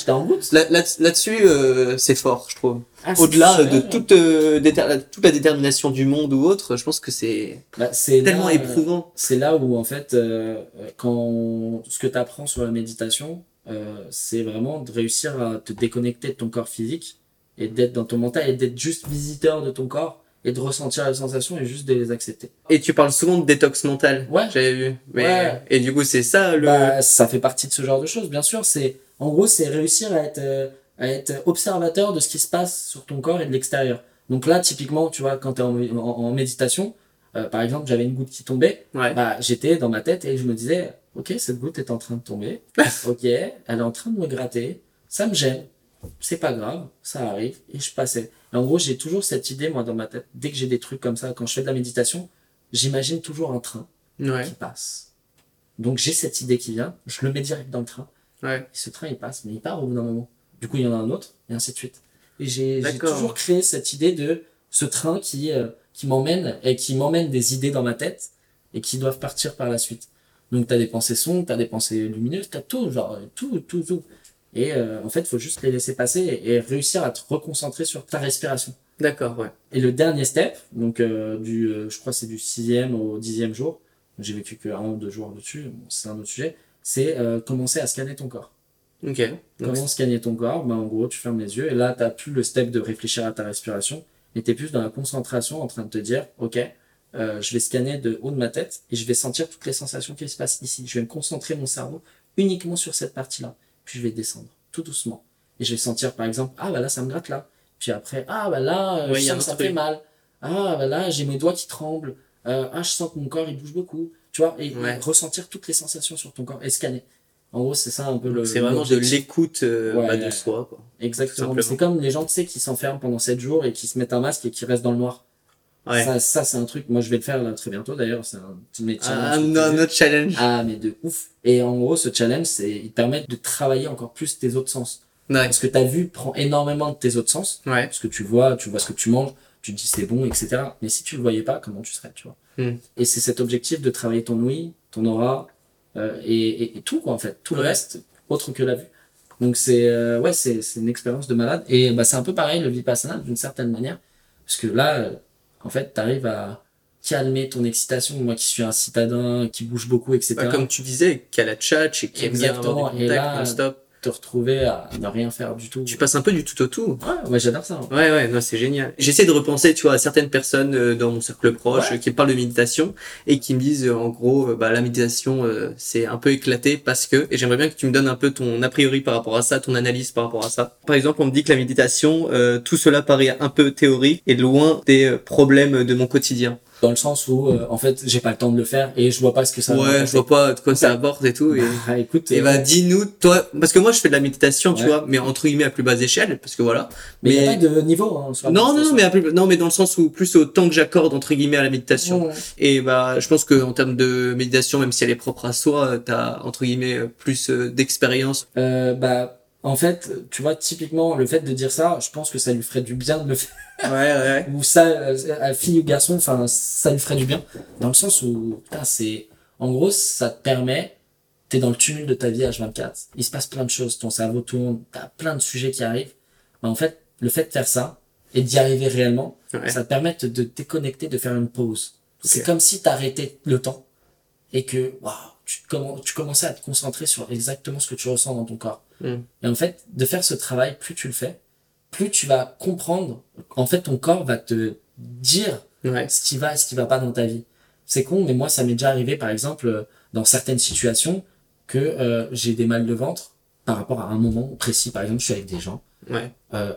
Là, là, là-dessus, euh, c'est fort, je trouve. Ah, Au-delà de toute, euh, déter- toute la détermination du monde ou autre, je pense que c'est Bah, c'est tellement là, euh, éprouvant. c'est là où en fait euh, euh, quand ce que tu apprends sur la méditation euh, c'est vraiment de réussir à te déconnecter de ton corps physique et d'être dans ton mental et d'être juste visiteur de ton corps et de ressentir les sensations et juste de les accepter Et tu parles souvent de détox mental. Ouais. J'avais vu. Mais, Ouais. Et du coup, c'est ça le. bah, ça fait partie de ce genre de choses bien sûr c'est en gros c'est réussir à être euh, à être observateur de ce qui se passe sur ton corps et de l'extérieur donc là typiquement tu vois quand tu es en, en, en méditation euh, par exemple j'avais une goutte qui tombait ouais. bah, j'étais dans ma tête et je me disais, ok, cette goutte est en train de tomber. ok, elle est en train de me gratter. Ça me gêne. C'est pas grave, ça arrive. Et je passais. Et en gros, j'ai toujours cette idée, moi, dans ma tête. Dès que j'ai des trucs comme ça, quand je fais de la méditation, j'imagine toujours un train Ouais. qui passe. Donc, j'ai cette idée qui vient. Je le mets direct dans le train. Ouais. Et ce train, il passe, mais il part au bout d'un moment. Du coup, il y en a un autre, et ainsi de suite. Et j'ai toujours créé cette idée de ce train qui, euh, qui m'emmène, et qui m'emmène des idées dans ma tête, et qui doivent partir par la suite. Donc, t'as des pensées sombres, t'as des pensées lumineuses, t'as tout, genre, tout, tout, tout. Et euh, en fait, il faut juste les laisser passer et, et réussir à te reconcentrer sur ta respiration. D'accord, ouais. Et le dernier step, donc euh, du, euh, je crois c'est du sixième au dixième jour, j'ai vécu que un ou deux jours dessus, bon, c'est un autre sujet, c'est euh, commencer à scanner ton corps. Ok. Donc, Comment scanner ton corps? Ben, En gros, tu fermes les yeux et là, tu plus le step de réfléchir à ta respiration, mais tu es plus dans la concentration en train de te dire, ok, euh, je vais scanner de haut de ma tête et je vais sentir toutes les sensations qui se passent ici. Je vais me concentrer mon cerveau uniquement sur cette partie-là. Puis je vais descendre tout doucement. Et je vais sentir, par exemple, ah bah là, ça me gratte là. Puis après, ah bah là, euh, Ouais, je y a sens que un ça fait mal. Ah bah là, j'ai mes doigts qui tremblent. Euh, ah, je sens que mon corps, il bouge beaucoup. Tu vois, et, ressentir toutes les sensations sur ton corps et scanner. En gros, c'est ça un peu le. c'est vraiment de l'écoute euh, Ouais. bah, de soi, quoi. Exactement. C'est comme les gens, tu sais, qui s'enferment pendant 7 jours et qui se mettent un masque et qui restent dans le noir. Ouais. Ça, ça c'est un truc, moi je vais le faire là très bientôt d'ailleurs, c'est un petit métier. Ah, non, notre challenge. Ah, mais de ouf. Et en gros, ce challenge, c'est, il te permet de travailler encore plus tes autres sens. Ouais. Parce que ta vue prend énormément de tes autres sens. Ouais. Parce que tu vois, tu vois ce que tu manges, tu te dis c'est bon, etc. Mais si tu le voyais pas, comment tu serais, tu vois? Hmm. Et c'est cet objectif de travailler ton ouïe, ton aura, euh, et, et, et tout, quoi, en fait. Tout le reste, autre que la vue. Donc c'est, euh, ouais, c'est, c'est une expérience de malade. Et bah, c'est un peu pareil, le vipassana, d'une certaine manière. Parce que là, en fait, t'arrives à calmer ton excitation. Moi qui suis un citadin, qui bouge beaucoup, etc. Bah, comme tu disais, qu'il y a la tchatch et qui aime bien avoir des contacts non-stop. Te retrouver à ne rien faire du tout. Tu passes un peu du tout au tout. Ouais, ouais j'adore ça. Ouais, ouais, non, c'est génial. J'essaie de repenser, tu vois, à certaines personnes euh, dans mon cercle proche Ouais. euh, qui parlent de méditation et qui me disent, euh, en gros, bah, la méditation, euh, c'est un peu éclaté parce que, et j'aimerais bien que tu me donnes un peu ton a priori par rapport à ça, ton analyse par rapport à ça. Par exemple, on me dit que la méditation, euh, tout cela paraît un peu théorique et loin des problèmes de mon quotidien. Dans le sens où, euh, en fait, j'ai pas le temps de le faire et je vois pas ce que ça ouais, je vois pas de quoi ça apporte et tout. Et... Bah, écoute, Et euh, bah dis-nous toi parce que moi je fais de la méditation tu Ouais. vois mais entre guillemets à plus basse échelle parce que voilà mais il y a pas de niveau, hein, sur la non non mais à plus- non mais dans le sens où plus au temps que j'accorde entre guillemets à la méditation Ouais. et bah je pense que en termes de méditation même si elle est propre à soi euh, t'as entre guillemets euh, plus euh, d'expérience Euh, bah, en fait, tu vois, typiquement, le fait de dire ça, je pense que ça lui ferait du bien de le faire. Ouais ouais Ou ça, euh, fille ou garçon, enfin, ça lui ferait du bien. Dans le sens où, putain, c'est, en gros, ça te permet, t'es dans le tumulte de ta vie H24. Il se passe plein de choses, ton cerveau tourne, t'as plein de sujets qui arrivent. Bah, en fait, le fait de faire ça, et d'y arriver réellement, ouais ça te permet de te déconnecter, de faire une pause. C'est comme si t'arrêtais le temps et que waouh, tu commençais à te concentrer sur exactement ce que tu ressens dans ton corps. Mm. Et en fait, de faire ce travail, plus tu le fais, plus tu vas comprendre. En fait, ton corps va te dire ouais ce qui va et ce qui va pas dans ta vie. C'est con, mais moi, ça m'est déjà arrivé, par exemple, euh, dans certaines situations, que euh, j'ai des mal de ventre par rapport à un moment précis. Par exemple, je suis avec des gens ouais euh,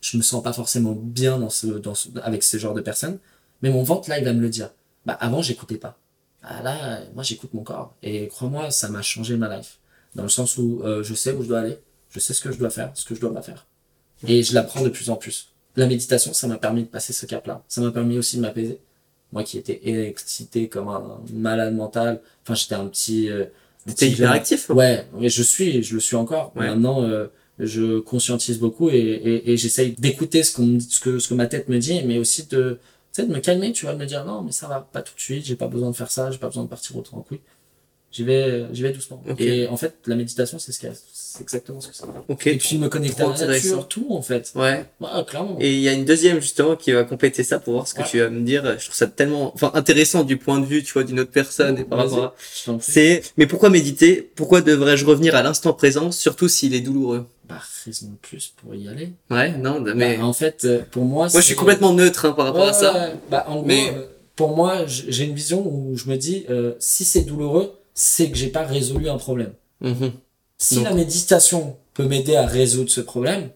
je me sens pas forcément bien dans ce, dans ce, avec ce genre de personnes, mais mon ventre là, il va me le dire. Bah avant, j'écoutais pas. Ah là, moi j'écoute mon corps et crois-moi, ça m'a changé ma life. Dans le sens où euh, je sais où je dois aller, je sais ce que je dois faire, ce que je dois pas faire, et je l'apprends de plus en plus. La méditation, ça m'a permis de passer ce cap-là. Ça m'a permis aussi de m'apaiser. Moi qui étais excité comme un malade mental, enfin j'étais un petit. Euh, t'es petit hyper jeune. actif hein. Ouais, mais je suis, je le suis encore. Ouais. Maintenant, euh, je conscientise beaucoup et, et, et j'essaye d'écouter ce, qu'on, ce, que, ce que ma tête me dit, mais aussi de, tu sais, de me calmer, tu vois, de me dire non, mais ça va pas tout de suite, j'ai pas besoin de faire ça, j'ai pas besoin de partir autant en couille. J'y vais, j'y vais doucement. Ok. Et en fait, la méditation, c'est ce qu'il y a- c'est exactement ce que c'est. ok Et puis me connecter à la nature, tout en fait. ouais Ouais, clairement. Et il y a une deuxième justement qui va compléter ça pour voir ce que Ouais. tu vas me dire. Je trouve ça tellement, enfin intéressant du point de vue, tu vois, d'une autre personne et par rapport à. C'est, mais pourquoi méditer? Pourquoi devrais-je revenir à l'instant présent, surtout s'il est douloureux? Bah, raison de plus pour y aller. Ouais, non, mais Bah, en fait, euh, pour moi, moi je suis complètement neutre hein, par rapport à Ouais, ça. ouais. Bah, en gros, Mais- euh, pour moi, j'ai une vision où je me dis, euh, si c'est douloureux, c'est que j'ai pas résolu un problème. Mhm. Si Donc- la méditation peut m'aider à résoudre ce problème,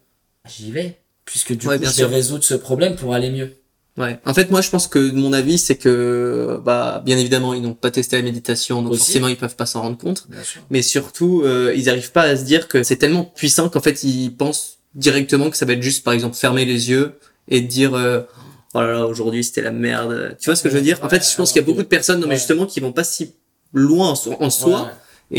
j'y vais. Puisque du Ouais, coup, bien je sûr. vais résoudre ce problème pour aller mieux. Ouais. En fait, moi, je pense que mon avis, c'est que, bah, bien évidemment, ils n'ont pas testé la méditation, donc Aussi. forcément, ils peuvent pas s'en rendre compte. Mais surtout, euh, ils arrivent pas à se dire que c'est tellement puissant qu'en fait, ils pensent directement que ça va être juste, par exemple, fermer les yeux et dire, euh, oh là là, aujourd'hui, c'était la merde. Tu vois ce que je veux dire? En fait, je pense qu'il y a beaucoup de personnes, non, mais justement, qui vont pas si loin en, so- en soi Ouais.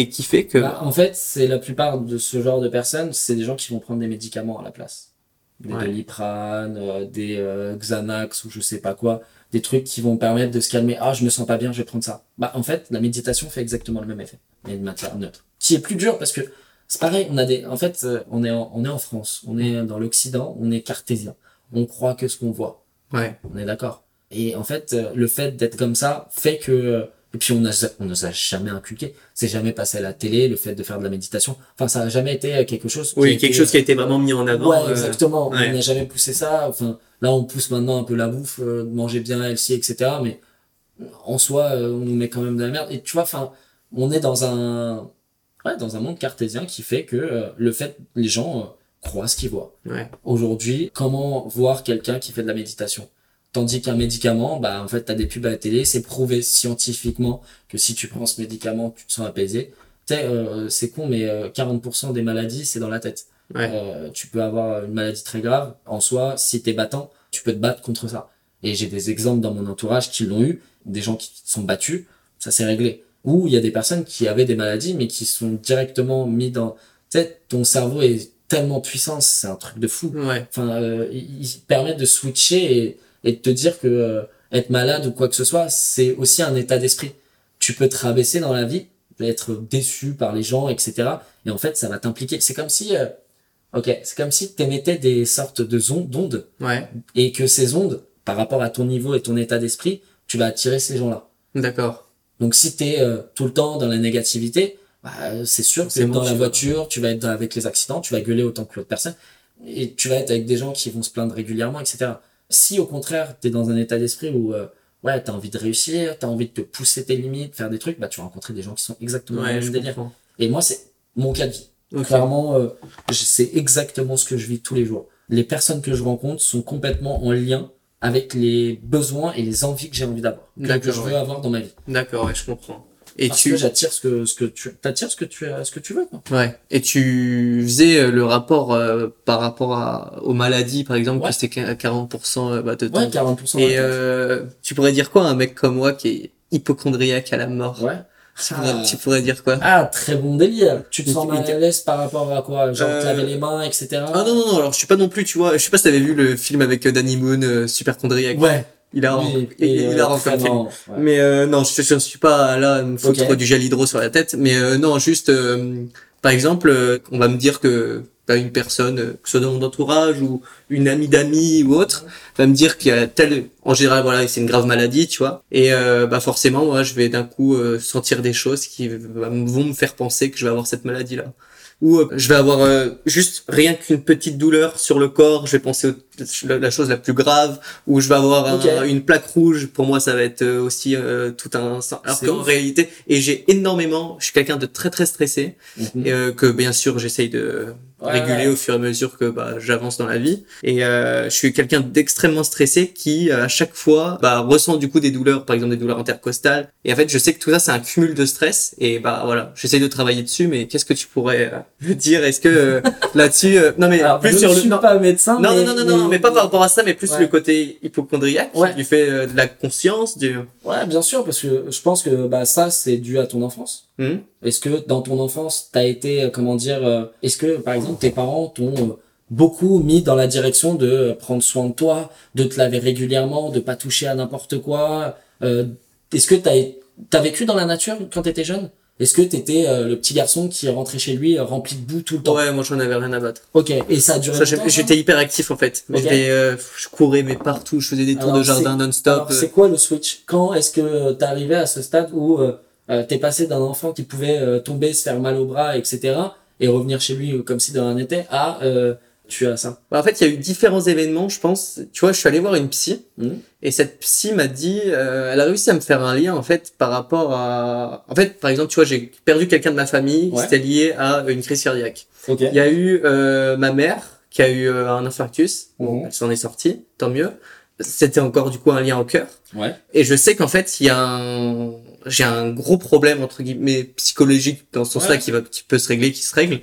et qui fait que, Bah, en fait, c'est la plupart de ce genre de personnes, c'est des gens qui vont prendre des médicaments à la place. Des Ouais. Doliprane, euh, des euh, Xanax ou je sais pas quoi. Des trucs qui vont permettre de se calmer. Ah, je me sens pas bien, je vais prendre ça. Bah, en fait, la méditation fait exactement le même effet. Mais de matière neutre. Qui est plus dur parce que c'est pareil, on a des, en fait, euh, on est en, on est en France. On est dans l'Occident, on est cartésien. On croit que ce qu'on voit. ouais, On est d'accord. Et en fait, euh, le fait d'être comme ça fait que euh, et puis on a on nous a jamais inculqué. C'est jamais passé à la télé le fait de faire de la méditation. Enfin, ça a jamais été euh, quelque chose. oui, été, quelque chose qui a été vraiment mis en avant. Ouais, euh, exactement. ouais. On n'a jamais poussé ça. Enfin, là, on pousse maintenant un peu la bouffe, euh, manger bien healthy, etc. Mais en soi, euh, on nous met quand même de la merde. Et tu vois, enfin, on est dans un, ouais, dans un monde cartésien qui fait que euh, le fait, les gens euh, croient ce qu'ils voient. ouais, Aujourd'hui, comment voir quelqu'un qui fait de la méditation? Tandis qu'un médicament, bah en fait, t'as des pubs à la télé, c'est prouvé scientifiquement que si tu prends ce médicament, tu te sens apaisé. Tu sais, euh, c'est con, mais euh, 40% des maladies, c'est dans la tête. ouais, Euh, tu peux avoir une maladie très grave. En soi, si t'es battant, tu peux te battre contre ça. Et j'ai des exemples dans mon entourage qui l'ont eu, des gens qui se sont battus, ça s'est réglé. Ou il y a des personnes qui avaient des maladies, mais qui sont directement mis dans... Tu sais, ton cerveau est tellement puissant, c'est un truc de fou. ouais, Enfin, euh, il, il permet de switcher et, et de te dire que euh, être malade ou quoi que ce soit, c'est aussi un état d'esprit. Tu peux te rabaisser dans la vie, être déçu par les gens, etc. Et en fait, ça va t'impliquer. C'est comme si, euh, ok, c'est comme si t'émettais des sortes de d'ondes ouais, et que ces ondes, par rapport à ton niveau et ton état d'esprit, tu vas attirer ces gens-là. d'accord. Donc si t'es euh, tout le temps dans la négativité, bah, c'est sûr que C'est dans la voiture, tu vas être avec les accidents, tu vas gueuler autant que l'autre personne, et tu vas être avec des gens qui vont se plaindre régulièrement, etc. Si au contraire, tu es dans un état d'esprit où euh, ouais, tu as envie de réussir, tu as envie de te pousser tes limites, faire des trucs, bah, tu vas rencontrer des gens qui sont exactement dans le Ouais, même je délire. comprends. Et moi, c'est mon cas de vie. Clairement, euh, je- c'est exactement ce que je vis tous les jours. Les personnes que je rencontre sont complètement en lien avec les besoins et les envies que j'ai envie d'avoir, que- je veux ouais. avoir dans ma vie. D'accord, ouais, je comprends. Et Parce tu, que j'attire ce que, ce que tu, t'attires ce que tu, ce que tu veux, quoi. ouais. Et tu faisais euh, le rapport euh, par rapport à, aux maladies, par exemple, Ouais. que c'était à 40% euh, bah, de ton Ouais, 40%. Et euh, tu pourrais dire quoi à un mec comme moi qui est hypochondriaque à la mort? Ouais. tu, Ah. pourrais, tu pourrais dire quoi? Ah, très bon délire. Tu te sens mal à l'aise par rapport à quoi? Genre, Euh, te laver les mains, etc. Ah non, non, non, alors je suis pas non plus, tu vois, je sais pas si t'avais vu le film avec Danny Moon, euh, Superchondriaque. Ouais. Il a, Oui, il, et, il euh, a vraiment, ouais. Mais euh, non, je, je ne suis pas là à me foutre Ok. du gel hydro sur la tête. Mais euh, non, juste, euh, par exemple, euh, on va me dire que t'as une personne, euh, que ce soit dans mon entourage ou une amie d'amis ou autre, va me dire qu'il y a tel, en général, voilà, c'est une grave maladie, tu vois. Et euh, bah forcément, moi, je vais d'un coup euh, sentir des choses qui vont me faire penser que je vais avoir cette maladie-là. Ou euh, je vais avoir euh, juste rien qu'une petite douleur sur le corps, je vais penser au- la, chose la plus grave, ou je vais avoir un- une plaque rouge, pour moi ça va être euh, aussi euh, tout un... Alors qu'en réalité, et j'ai énormément, je suis quelqu'un de très très stressé, Mhm. et, euh, que bien sûr j'essaye de Ouais, réguler ouais. au fur et à mesure que bah, j'avance dans la vie. Et euh, je suis quelqu'un d'extrêmement stressé qui euh, à chaque fois bah, ressent du coup des douleurs, par exemple des douleurs intercostales. Et en fait je sais que tout ça c'est un cumul de stress. Et bah voilà, j'essaye de travailler dessus. Mais qu'est-ce que tu pourrais euh, me dire? Est-ce que euh, là-dessus, non mais Alors, plus je sur ne le suis non, pas médecin. non, mais, non, non, non, non, mais pas par rapport à ça, mais plus Ouais. le côté hypochondriaque, Ouais. du fait euh, de la conscience, du... Ouais, bien sûr, parce que je pense que bah, ça, c'est dû à ton enfance. Hmm Est-ce que dans ton enfance, t'as été, euh, comment dire, euh, est-ce que par exemple tes parents t'ont euh, beaucoup mis dans la direction de prendre soin de toi, de te laver régulièrement, de pas toucher à n'importe quoi euh, Est-ce que t'as t'as vécu dans la nature quand t'étais jeune? Est-ce que t'étais euh, le petit garçon qui rentrait chez lui euh, rempli de boue tout le temps? Ouais, moi j'en avais rien à battre. Ok, et ça a duré J'étais hyper actif en fait. J'étais, euh, je courais mais partout, je faisais des tours Alors, de jardin non-stop. Alors, c'est quoi le switch? Quand est-ce que t'es arrivé à ce stade où euh, euh, t'es passé d'un enfant qui pouvait euh, tomber, se faire mal au bras, etc., et revenir chez lui euh, comme si de rien n'était, à euh, tu as ça Bah, en fait, il y a eu différents événements, je pense. Tu vois, je suis allé voir une psy Mhm. et cette psy m'a dit, euh, elle a réussi à me faire un lien en fait par rapport à, en fait, par exemple, tu vois, j'ai perdu quelqu'un de ma famille, Ouais. c'était lié à une crise cardiaque. Il y a eu euh, ma mère qui a eu euh, un infarctus, bon, Mhm. elle s'en est sortie, tant mieux. C'était encore du coup un lien au cœur. Ouais. Et je sais qu'en fait, il y a un, j'ai un gros problème entre guillemets psychologique dans ce sens-là Ouais. qui va, qui peut se régler, qui se règle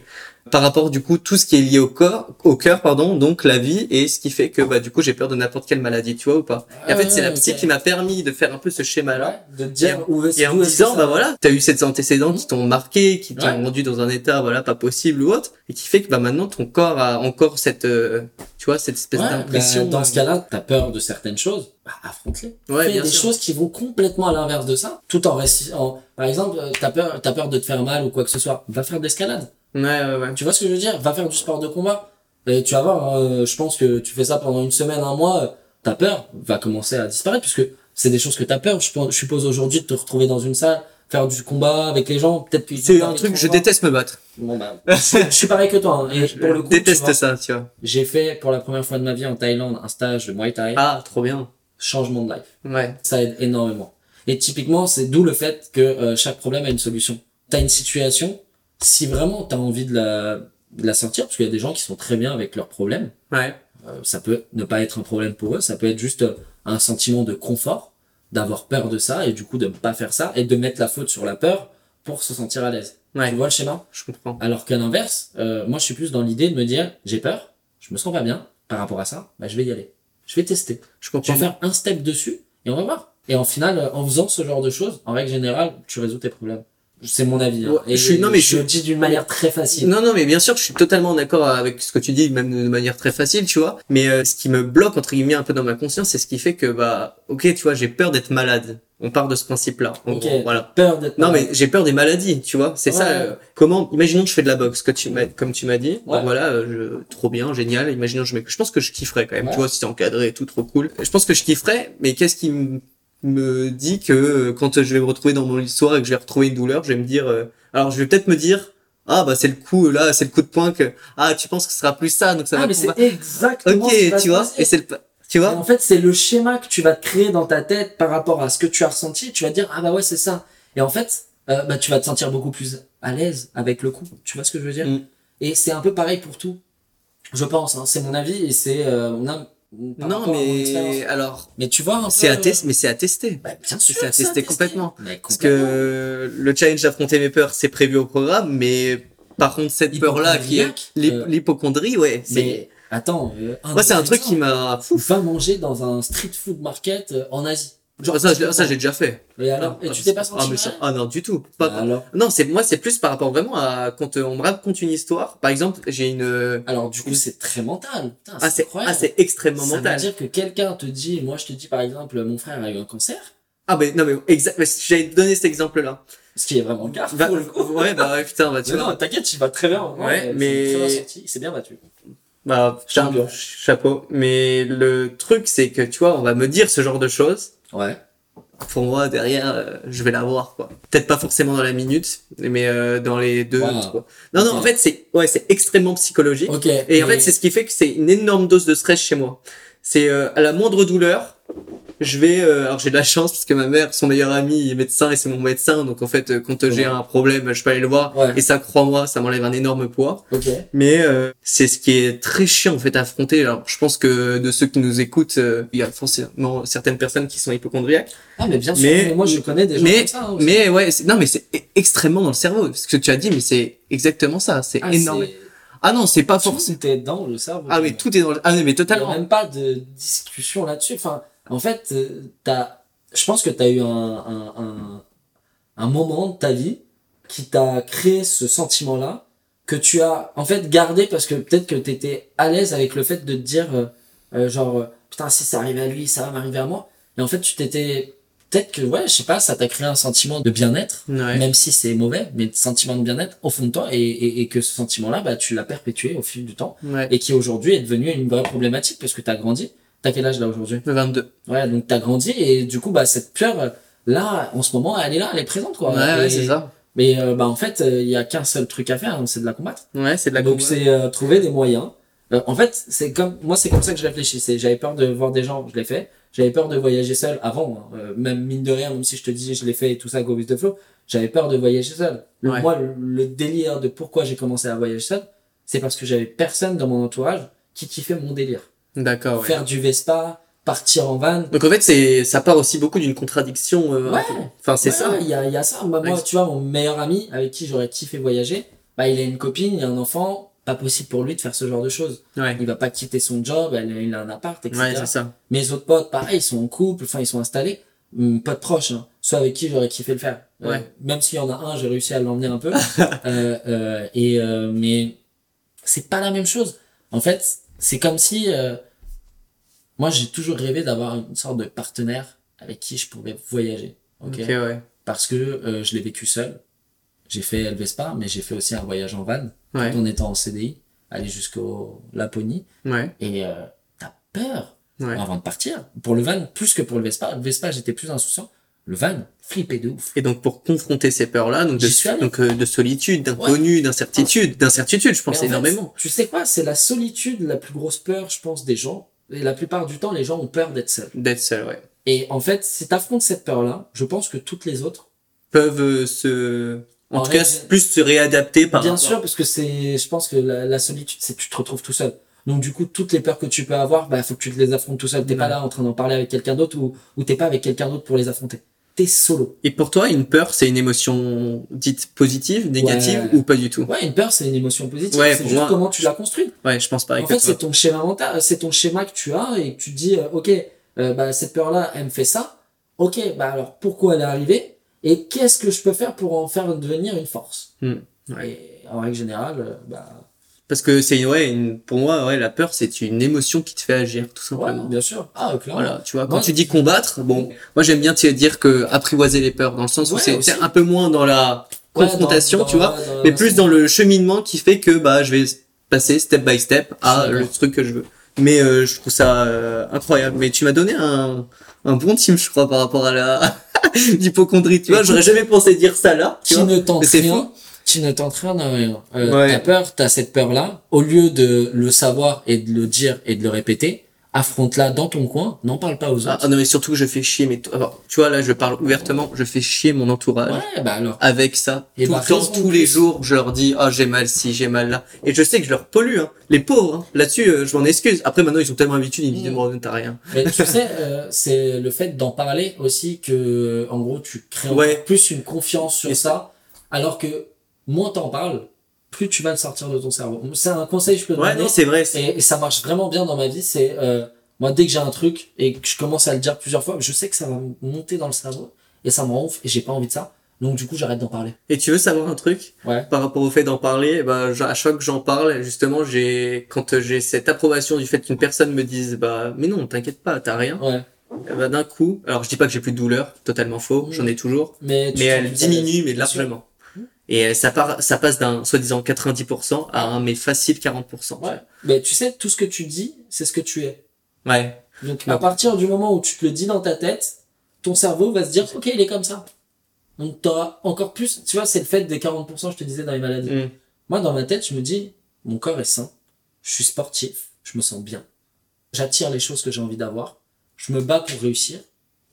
par rapport du coup tout ce qui est lié au corps, au cœur pardon, donc la vie et ce qui fait que bah du coup j'ai peur de n'importe quelle maladie, tu vois ou pas. Et en fait, c'est la psy ok. qui m'a permis de faire un peu ce schéma-là. Ouais, de dire où est-ce Et en me disant, bah voilà, t'as eu ces antécédents qui t'ont marqué, qui t'ont Ouais. rendu dans un état, voilà, pas possible ou autre, et qui fait que, bah maintenant, ton corps a encore cette, euh, tu vois, cette espèce Ouais, d'impression. bah, dans euh, ce cas-là, t'as peur de certaines choses, bah, affronte-les. Ouais, Fais bien des sûr. choses qui vont complètement à l'inverse de ça, tout en restant. Par exemple, euh, t'as peur, t'as peur de te faire mal ou quoi que ce soit, va faire de l'escalade. Ouais, ouais, ouais. Tu vois ce que je veux dire? Va faire du sport de combat. Et tu vas voir, euh, je pense que tu fais ça pendant une semaine, un mois, ta peur va commencer à disparaître puisque c'est des choses que t'as peur. Je, suppose aujourd'hui de te retrouver dans une salle, faire du combat avec les gens, peut-être que C'est un truc, je déteste me battre. Bon bah, je, je suis pareil que toi. hein. Et pour le coup, tu déteste vois, ça, tu vois. J'ai fait pour la première fois de ma vie en Thaïlande un stage de Muay Thai. Ah, trop bien. Changement de life. Ouais. Ça aide énormément. Et typiquement, c'est d'où le fait que euh, chaque problème a une solution. T'as une situation, si vraiment t'as envie de la, de la sortir, parce qu'il y a des gens qui sont très bien avec leurs problèmes, Ouais. euh, ça peut ne pas être un problème pour eux, ça peut être juste euh, un sentiment de confort, d'avoir peur de ça, et du coup de ne pas faire ça, et de mettre la faute sur la peur pour se sentir à l'aise. Ouais. Tu vois le schéma? Je comprends. Alors qu'à l'inverse, euh, moi je suis plus dans l'idée de me dire, j'ai peur, je me sens pas bien par rapport à ça, bah, je vais y aller. Je vais tester. Je Je comprends. vais faire un step dessus et on va voir. Et en final, en faisant ce genre de choses, en règle générale, tu résous tes problèmes. C'est mon avis. hein. Et je suis- non, mais je je- le dis d'une manière très facile. Non, non, mais bien sûr, je suis totalement d'accord avec ce que tu dis, même de manière très facile, tu vois. Mais euh, ce qui me bloque, entre guillemets, un peu dans ma conscience, c'est ce qui fait que, bah, ok, tu vois, j'ai peur d'être malade. On part de ce principe-là. en Ok. gros, voilà. Peur d'être Non, mais j'ai peur des maladies, tu vois. C'est Ouais. ça. euh, comment, imaginons que je fais de la boxe, que tu m'as, comme tu m'as dit. Ouais. Voilà, euh, je, trop bien, génial. Imaginons, je, mets- je pense que je kifferais quand même, tu vois, si c'est encadré et tout, trop cool. Je pense que je kifferais, mais qu'est-ce qui me me dit que euh, quand je vais me retrouver dans mon histoire et que je vais retrouver une douleur, je vais me dire, euh, alors je vais peut-être me dire, ah bah c'est le coup là, c'est le coup de poing que ah tu penses que ce sera plus ça donc ça Ah, va mais c'est exactement ce qui Ok, va tu vois, passer. et c'est le tu Et vois. en fait, c'est le schéma que tu vas te créer dans ta tête par rapport à ce que tu as ressenti. Tu vas dire, ah bah ouais, c'est ça. Et en fait, euh, bah, tu vas te sentir beaucoup plus à l'aise avec le coup. Tu vois ce que je veux dire Mm. Et c'est un peu pareil pour tout. Je pense, hein, c'est mon avis et c'est euh, mon âme. Non mais alors Mais tu vois c'est à tester, mais c'est à tester. Bah, bien sûr, c'est à tester complètement. Mais Parce que le challenge d'affronter mes peurs, c'est prévu au programme, mais par contre cette peur là qui est euh, l'hypochondrie, ouais, c'est Mais attends, euh, moi c'est un truc qui m'a fou. Va manger dans un street food market euh, en Asie. Genre ça, je- ça j'ai déjà fait. Et alors, et tu t'es pas senti ah, mais ça- ah non du tout. Pas, Bah alors, Non, c'est moi, c'est plus par rapport vraiment à quand euh, on me raconte une histoire. Par exemple, j'ai une. euh, alors du coup, c'est très mental. Putain, Ah, c'est incroyable. ah, c'est extrêmement Ça mental. veut dire que quelqu'un te dit, moi je te dis par exemple, mon frère a eu un cancer, Ah, mais non, mais exact. te donner cet exemple-là. ce qui est vraiment le cas. Va- pour le coup. ouais, bah ouais, putain, bah tu Mais vois. non, t'inquiète, il va très bien. Ouais, mais- très bien sorti, il s'est bien battu. Bah, Champion. chapeau. Mais le truc, c'est que tu vois, on va me dire ce genre de choses. Ouais. Pour moi, derrière, euh, je vais l'avoir, quoi. Peut-être pas forcément dans la minute, mais euh, dans les deux. Wow. trois. Non, non, en fait, c'est ouais, c'est extrêmement psychologique. Ok. Et en fait, c'est ce qui fait que c'est une énorme dose de stress chez moi. C'est euh, à la moindre douleur, je vais. euh, alors j'ai de la chance parce que ma mère, son meilleur ami, est médecin et c'est mon médecin. Donc en fait, euh, quand euh, j'ai Ouais. un problème, je peux aller le voir. Ouais. Et ça, crois-moi, ça m'enlève un énorme poids. Ok. Mais euh, c'est ce qui est très chiant en fait à affronter. Alors je pense que de ceux qui nous écoutent, euh, il y a forcément certaines personnes qui sont hypochondriaques. Ah, mais bien sûr, Mais- mais moi je connais des gens mais comme ça. hein, aussi. mais ouais, non mais c'est e- extrêmement dans le cerveau. Ce que tu as dit, mais c'est exactement ça. C'est ah, énorme. Ah non, c'est pas forcément. Tout est dans le cerveau. Ah oui, tout est dans le. Ah mais Il n'y a totalement. même pas de discussion là-dessus. Enfin, en fait, euh, t'as, je pense que tu as eu un, un, un, un moment de ta vie qui t'a créé ce sentiment-là, que tu as en fait gardé parce que peut-être que tu étais à l'aise avec le fait de te dire, euh, euh, genre, euh, putain, si ça arrive à lui, ça va m'arriver à moi. Et en fait, tu t'étais. Peut-être que, ouais, je sais pas, ça t'a créé un sentiment de bien-être, Ouais. même si c'est mauvais, mais sentiment de bien-être au fond de toi, et, et, et que ce sentiment-là, bah, tu l'as perpétué au fil du temps Ouais. et qui aujourd'hui est devenu une vraie problématique parce que t'as grandi. T'as quel âge là aujourd'hui? Le 22. Ouais, donc t'as grandi et du coup bah cette peur euh, là en ce moment elle est là, elle est présente quoi. Ouais, ouais, c'est ça. Mais euh, bah en fait euh, il y a qu'un seul truc à faire, hein, c'est de la combattre. Ouais, c'est de la donc combat. c'est euh, trouver des moyens. Euh, en fait c'est comme moi c'est comme ça que je réfléchissais. J'avais peur de voir des gens, je l'ai fait. J'avais peur de voyager seul avant, hein. Euh, même mine de rien, même si je te dis je l'ai fait et tout ça, go with the flow. J'avais peur de voyager seul. Ouais. Moi le, le délire de pourquoi j'ai commencé à voyager seul, c'est parce que j'avais personne dans mon entourage qui kiffait mon délire D'accord, ouais. faire du Vespa, partir en van. Donc en fait, c'est ça part aussi beaucoup d'une contradiction. euh, Ouais. Enfin, c'est Ouais, ça. Il y a, y a ça. Bah, moi, tu vois, mon meilleur ami avec qui j'aurais kiffé voyager, bah, il a une copine, il a un enfant. Pas possible pour lui de faire ce genre de choses. Ouais. Il va pas quitter son job, elle- il a un appart, etc. Ouais, c'est ça. Mes autres potes, pareil, ils sont en couple, enfin, ils sont installés. Hum, Pas de proches, hein. Soit avec qui j'aurais kiffé le faire. Euh, Ouais. même s'il y en a un, j'ai réussi à l'emmener un peu. euh, euh, et, euh, mais c'est pas la même chose. En fait, c'est comme si, euh, moi, j'ai toujours rêvé d'avoir une sorte de partenaire avec qui je pouvais voyager. Ok, ouais. Parce que euh, je l'ai vécu seul. J'ai fait El Vespa, mais j'ai fait aussi un voyage en van, Ouais. en étant en CDI, aller jusqu'au Laponie. Ouais. Et euh, t'as peur avant de partir. Pour le van, plus que pour le Vespa. Le Vespa, j'étais plus insouciant. Le van, flippé de ouf. Et donc pour confronter ces peurs-là, donc de, donc euh, de solitude, d'inconnu, d'incertitude, d'incertitude, je pense fait, énormément. tu sais quoi, c'est la solitude la plus grosse peur, je pense, des gens. Et la plupart du temps, les gens ont peur d'être seuls. D'être seul, ouais. Et en fait, si t'affrontes cette peur-là, je pense que toutes les autres, Peuvent euh, se, en, En tout cas, plus se réadapter par bien rapport- sûr, parce que c'est, je pense que la, la solitude, c'est que tu te retrouves tout seul. Donc du coup, toutes les peurs que tu peux avoir, bah faut que tu te les affrontes tout seul. T'es pas là en train d'en parler avec quelqu'un d'autre ou, ou t'es pas avec quelqu'un d'autre pour les affronter. T'es solo. Et pour toi, une peur, c'est une émotion dite positive, négative Ouais. ou pas du tout? Ouais, une peur, c'est une émotion positive. Ouais, c'est juste moi- comment tu l'as construite. Ouais, je pense pareil En fait, c'est ton schéma mental, c'est ton schéma que tu as et que tu te dis, euh, ok, euh, bah, cette peur-là, elle me fait ça. Ok, bah alors pourquoi elle est arrivée et qu'est-ce que je peux faire pour en faire devenir une force? Hmm, ouais. Et en règle générale, euh, bah, Parce que c'est ouais, une, pour moi, ouais, la peur, c'est une émotion qui te fait agir, tout ouais, simplement. bien sûr. Ah, clairement. Voilà, tu vois, quand tu dis combattre, bon, moi j'aime bien te dire que apprivoiser les peurs, dans le sens où Ouais, c'est un peu moins dans la Ouais, confrontation, dans- tu vois, dans- mais plus dans le cheminement qui fait que bah je vais passer step by step à le truc que je veux. Mais euh, je trouve ça euh, incroyable. Mais tu m'as donné un, un bon team, je crois, par rapport à la l'hypochondrie. Tu vois, j'aurais jamais pensé dire ça là. Tu qui vois. ne tente Mais c'est qui ne tente rien à rien. Euh, Ouais. T'as peur, t'as cette peur-là. Au lieu de le savoir et de le dire et de le répéter, affronte-la dans ton coin, n'en parle pas aux Ah, autres. ah non, mais surtout que je fais chier. Mais alors, tu vois, là, je parle ouvertement. Je fais chier mon entourage. ouais, bah alors. avec ça. Et tout bah, le temps, tous les jours, je leur dis, ah, j'ai mal ci, j'ai mal là. Et je sais que je leur pollue, hein. Les pauvres, hein. Là-dessus, euh, je m'en excuse. Après, maintenant, ils sont tellement habitués, ils me disent, Mm. bon, t'as rien. Mais tu sais, euh, c'est le fait d'en parler aussi que, en gros, tu crées Ouais. plus une confiance sur Et ça, alors que moins t'en parles, plus tu vas le sortir de ton cerveau. C'est un conseil que je peux te Ouais, donner. non, c'est vrai. Et, et ça marche vraiment bien dans ma vie, c'est euh, moi dès que j'ai un truc et que je commence à le dire plusieurs fois, je sais que ça va monter dans le cerveau et ça me rend ouf et j'ai pas envie de ça. Donc du coup j'arrête d'en parler. Et tu veux savoir un truc? Ouais. Par rapport au fait d'en parler, bah, à chaque fois que j'en parle, justement, j'ai, quand j'ai cette approbation du fait qu'une personne me dise, bah, mais non, t'inquiète pas, t'as rien. Ouais. Bah, d'un coup, alors je dis pas que j'ai plus de douleur, totalement faux, Mm. j'en ai toujours. Mais, mais elle diminue, mais largement. Et euh, ça part, ça passe d'un soi-disant 90% à un mais facile 40%. Ouais. Mais tu sais, tout ce que tu dis, c'est ce que tu es. Ouais. Donc à partir du moment où tu te le dis dans ta tête, ton cerveau va se dire ok il est comme ça. Donc t'auras encore plus, tu vois, c'est le fait des 40% je te disais dans les maladies. Mm. Moi, dans ma tête, je me dis, mon corps est sain, je suis sportif, je me sens bien, j'attire les choses que j'ai envie d'avoir, je me bats pour réussir,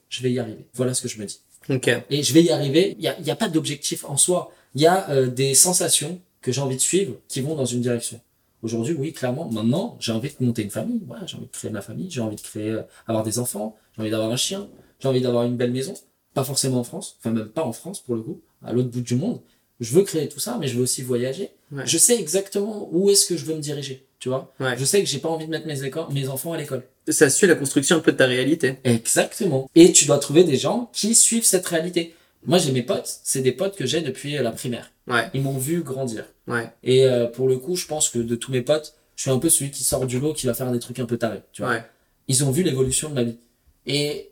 je vais y arriver. Voilà ce que je me dis. Ok. Et je vais y arriver, il n'y a, il y a pas d'objectif en soi, il y a euh, des sensations que j'ai envie de suivre qui vont dans une direction. Aujourd'hui, oui, clairement, maintenant, j'ai envie de monter une famille, voilà, j'ai envie de créer ma famille, j'ai envie de créer, euh, avoir des enfants, j'ai envie d'avoir un chien, j'ai envie d'avoir une belle maison, pas forcément en France, enfin même pas en France pour le coup, à l'autre bout du monde. Je veux créer tout ça, mais je veux aussi voyager. Ouais. Je sais exactement où est-ce que je veux me diriger, tu vois. Ouais. Je sais que j'ai pas envie de mettre mes, éco- mes enfants à l'école. Ça suit la construction un peu de ta réalité. Exactement. Et tu dois trouver des gens qui suivent cette réalité. Moi, j'ai mes potes, c'est des potes que j'ai depuis euh, la primaire. Ouais. Ils m'ont vu grandir. Ouais. Et euh, pour le coup, je pense que de tous mes potes, je suis un peu celui qui sort du lot, qui va faire des trucs un peu tarés, tu vois. Ouais. Ils ont vu l'évolution de ma vie. Et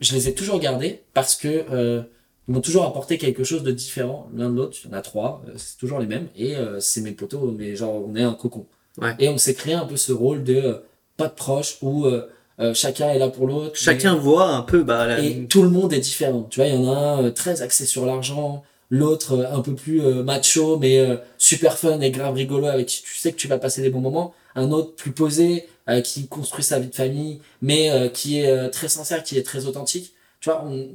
je les ai toujours gardés parce que euh, ils m'ont toujours apporté quelque chose de différent l'un de l'autre. Il y en a trois, euh, c'est toujours les mêmes. Et euh, c'est mes potos, mais genre on est un cocon. Ouais. Et on s'est créé un peu ce rôle de euh, pas de proche où euh, chacun est là pour l'autre. mais- Chacun voit un peu, bah, la... et tout le monde est différent. Tu vois, il y en a un euh, très axé sur l'argent, l'autre euh, un peu plus euh, macho, mais euh, super fun et grave rigolo avec qui tu sais que tu vas passer des bons moments. Un autre plus posé, euh, qui construit sa vie de famille, mais euh, qui est euh, très sincère, qui est très authentique. Tu vois, on...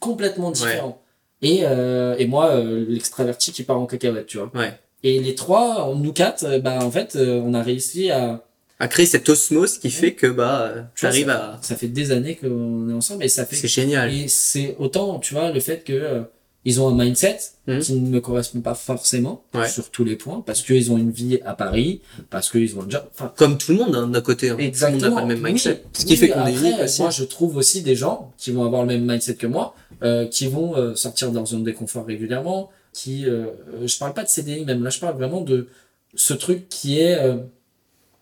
complètement différent. Et, euh, et moi, euh, l'extraverti qui part en cacahuète, tu vois. Ouais. Et les trois, nous quatre, bah en fait, euh, on a réussi à, à créer cette osmose qui fait que, bah, tu ça, à... ça fait des années qu'on est ensemble et ça fait C'est génial. Et c'est autant, tu vois, le fait que euh, ils ont un mindset Mhm. qui ne me correspond pas forcément Ouais. sur tous les points, parce qu'ils ont une vie à Paris, parce qu'ils ont un job. Enfin, Comme tout le monde, hein, d'un côté. hein. Tout le monde exactement. n'a pas le même Oui, mindset. Ce qui oui, fait qu'on est unique aussi. Moi, je trouve aussi des gens qui vont avoir le même mindset que moi, euh, qui vont euh, sortir de leur zone de confort régulièrement, qui, euh, je parle pas de CDI même, là, je parle vraiment de ce truc qui est euh,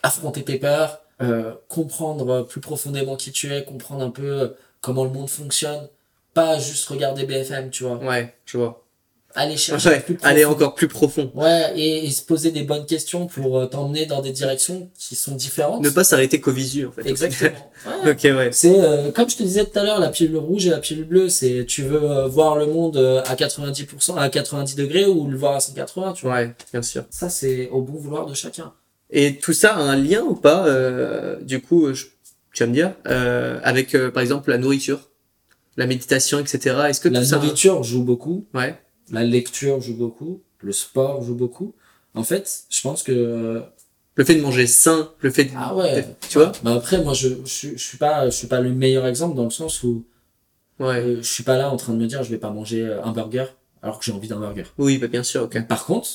affronter tes peurs, euh, comprendre plus profondément qui tu es, comprendre un peu euh, comment le monde fonctionne, pas juste regarder BFM, tu vois. Ouais, je vois. Aller chercher Ouais, plus aller encore plus profond. Ouais, et, et se poser des bonnes questions pour euh, t'emmener dans des directions qui sont différentes. Ne pas s'arrêter qu'au visu, en fait. Exactement. Ouais. ok, ouais. C'est euh, comme je te disais tout à l'heure, la pilule rouge et la pilule bleue, c'est tu veux euh, voir le monde euh, à 90%, à 90 degrés ou le voir à 180, tu vois. Ouais, bien sûr. Ça, c'est au bon vouloir de chacun. Et tout ça a un lien ou pas, euh, du coup, je- tu vas me dire, euh, avec, euh, par exemple, la nourriture, la méditation, etc. Est-ce que La tout ça... nourriture joue beaucoup, Ouais, la lecture joue beaucoup, le sport joue beaucoup. En fait, je pense que euh, le fait de manger sain, le fait de... ah ouais, Tu vois? Bah après, moi, je, je, je suis pas, je suis pas le meilleur exemple dans le sens où Ouais. euh, je suis pas là en train de me dire je vais pas manger euh, un burger alors que j'ai envie d'un burger. Oui, bah bien sûr, ok. Par contre,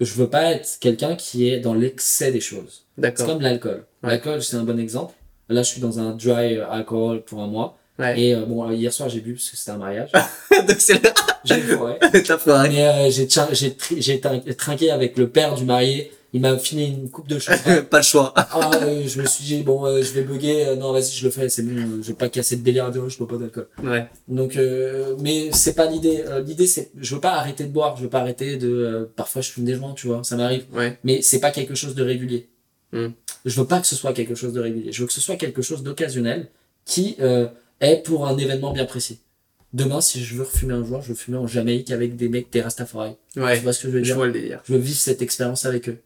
je veux pas être quelqu'un qui est dans l'excès des choses. C'est comme l'alcool. Ouais. L'alcool, c'est un bon exemple. Là, je suis dans un dry alcohol pour un mois. Ouais. Et euh, bon, hier soir, j'ai bu parce que c'était un mariage. Donc c'est là, j'ai foiré. t'as foiré. Mais euh, j'ai trin- j'ai tri- j'ai trin- trinqué avec le père du marié. Il m'a filé une coupe de champagne. Pas le choix. Ah, euh, je me suis dit, bon, euh, je vais bugger. Euh, non, vas-y, je le fais. C'est bon. euh, je vais pas casser de délire à dire, je bois pas d'alcool. Ouais. Donc, euh, mais c'est pas l'idée. Euh, l'idée, c'est, je veux pas arrêter de boire. Je veux pas arrêter de. euh, parfois, je fume des joints, tu vois. Ça m'arrive. Ouais. Mais c'est pas quelque chose de régulier. Hmm. Je veux pas que ce soit quelque chose de régulier. Je veux que ce soit quelque chose d'occasionnel qui euh, est pour un événement bien précis. Demain, si je veux refumer un jour, je veux fumer en Jamaïque avec des mecs des Rastafari. Ouais. Tu vois ce que je veux Je dire vois le délire. Je veux vivre cette expérience avec eux.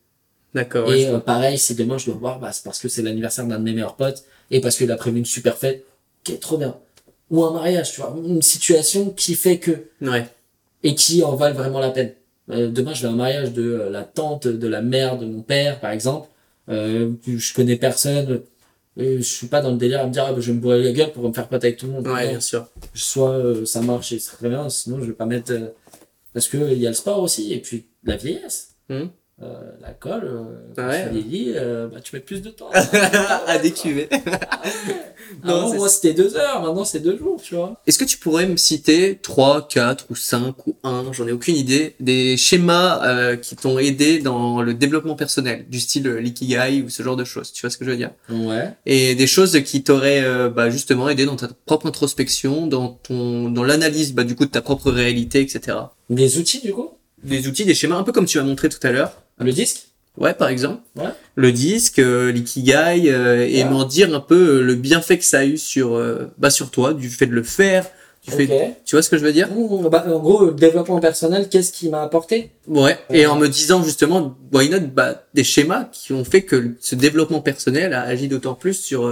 D'accord. et euh, pareil, si demain je dois voir, bah, c'est parce que c'est l'anniversaire d'un de mes meilleurs potes et parce qu'il a prévu une super fête. Ok, trop bien. Ou un mariage, tu vois. Une situation qui fait que Ouais. et qui en valent vraiment la peine. Euh, demain, je vais à un mariage de euh, la tante, de la mère, de mon père, par exemple. Euh, je connais personne. Euh, je suis pas dans le délire à me dire, ah, bah, je vais me bourrer la gueule pour me faire pote avec tout le monde. Ouais, Non. bien sûr. Soit euh, ça marche et c'est très bien, sinon je vais pas mettre. euh, Parce que il y a le sport aussi, et puis la vieillesse. Mhm. Euh, L'alcool, euh, quand Ouais. tu vieillis, euh, bah, tu mets plus de temps. à décuver. Non, Avant, c'est- moi, c'était deux heures, maintenant, c'est deux jours, tu vois. Est-ce que tu pourrais me citer 3, 4 ou 5 ou 1, j'en ai aucune idée, des schémas euh, qui t'ont aidé dans le développement personnel, du style euh, l'ikigai ou ce genre de choses, tu vois ce que je veux dire? Ouais. Et des choses qui t'auraient euh, bah, justement aidé dans ta propre introspection, dans ton dans l'analyse bah, du coup de ta propre réalité, etc. Des outils, du coup? Des outils, des schémas, un peu comme tu m'as montré tout à l'heure. Le disque Ouais, par exemple. Ouais. Le disque, euh, l'ikigai, euh, et Ouais. m'en dire un peu euh, le bienfait que ça a eu sur, euh, bah, sur toi, du fait de le faire, du fait, tu vois ce que je veux dire? Mmh, bah, en gros, le développement personnel, qu'est-ce qui m'a apporté? Ouais. Et en me disant justement, why not, bah, des schémas qui ont fait que ce développement personnel a agi d'autant plus sur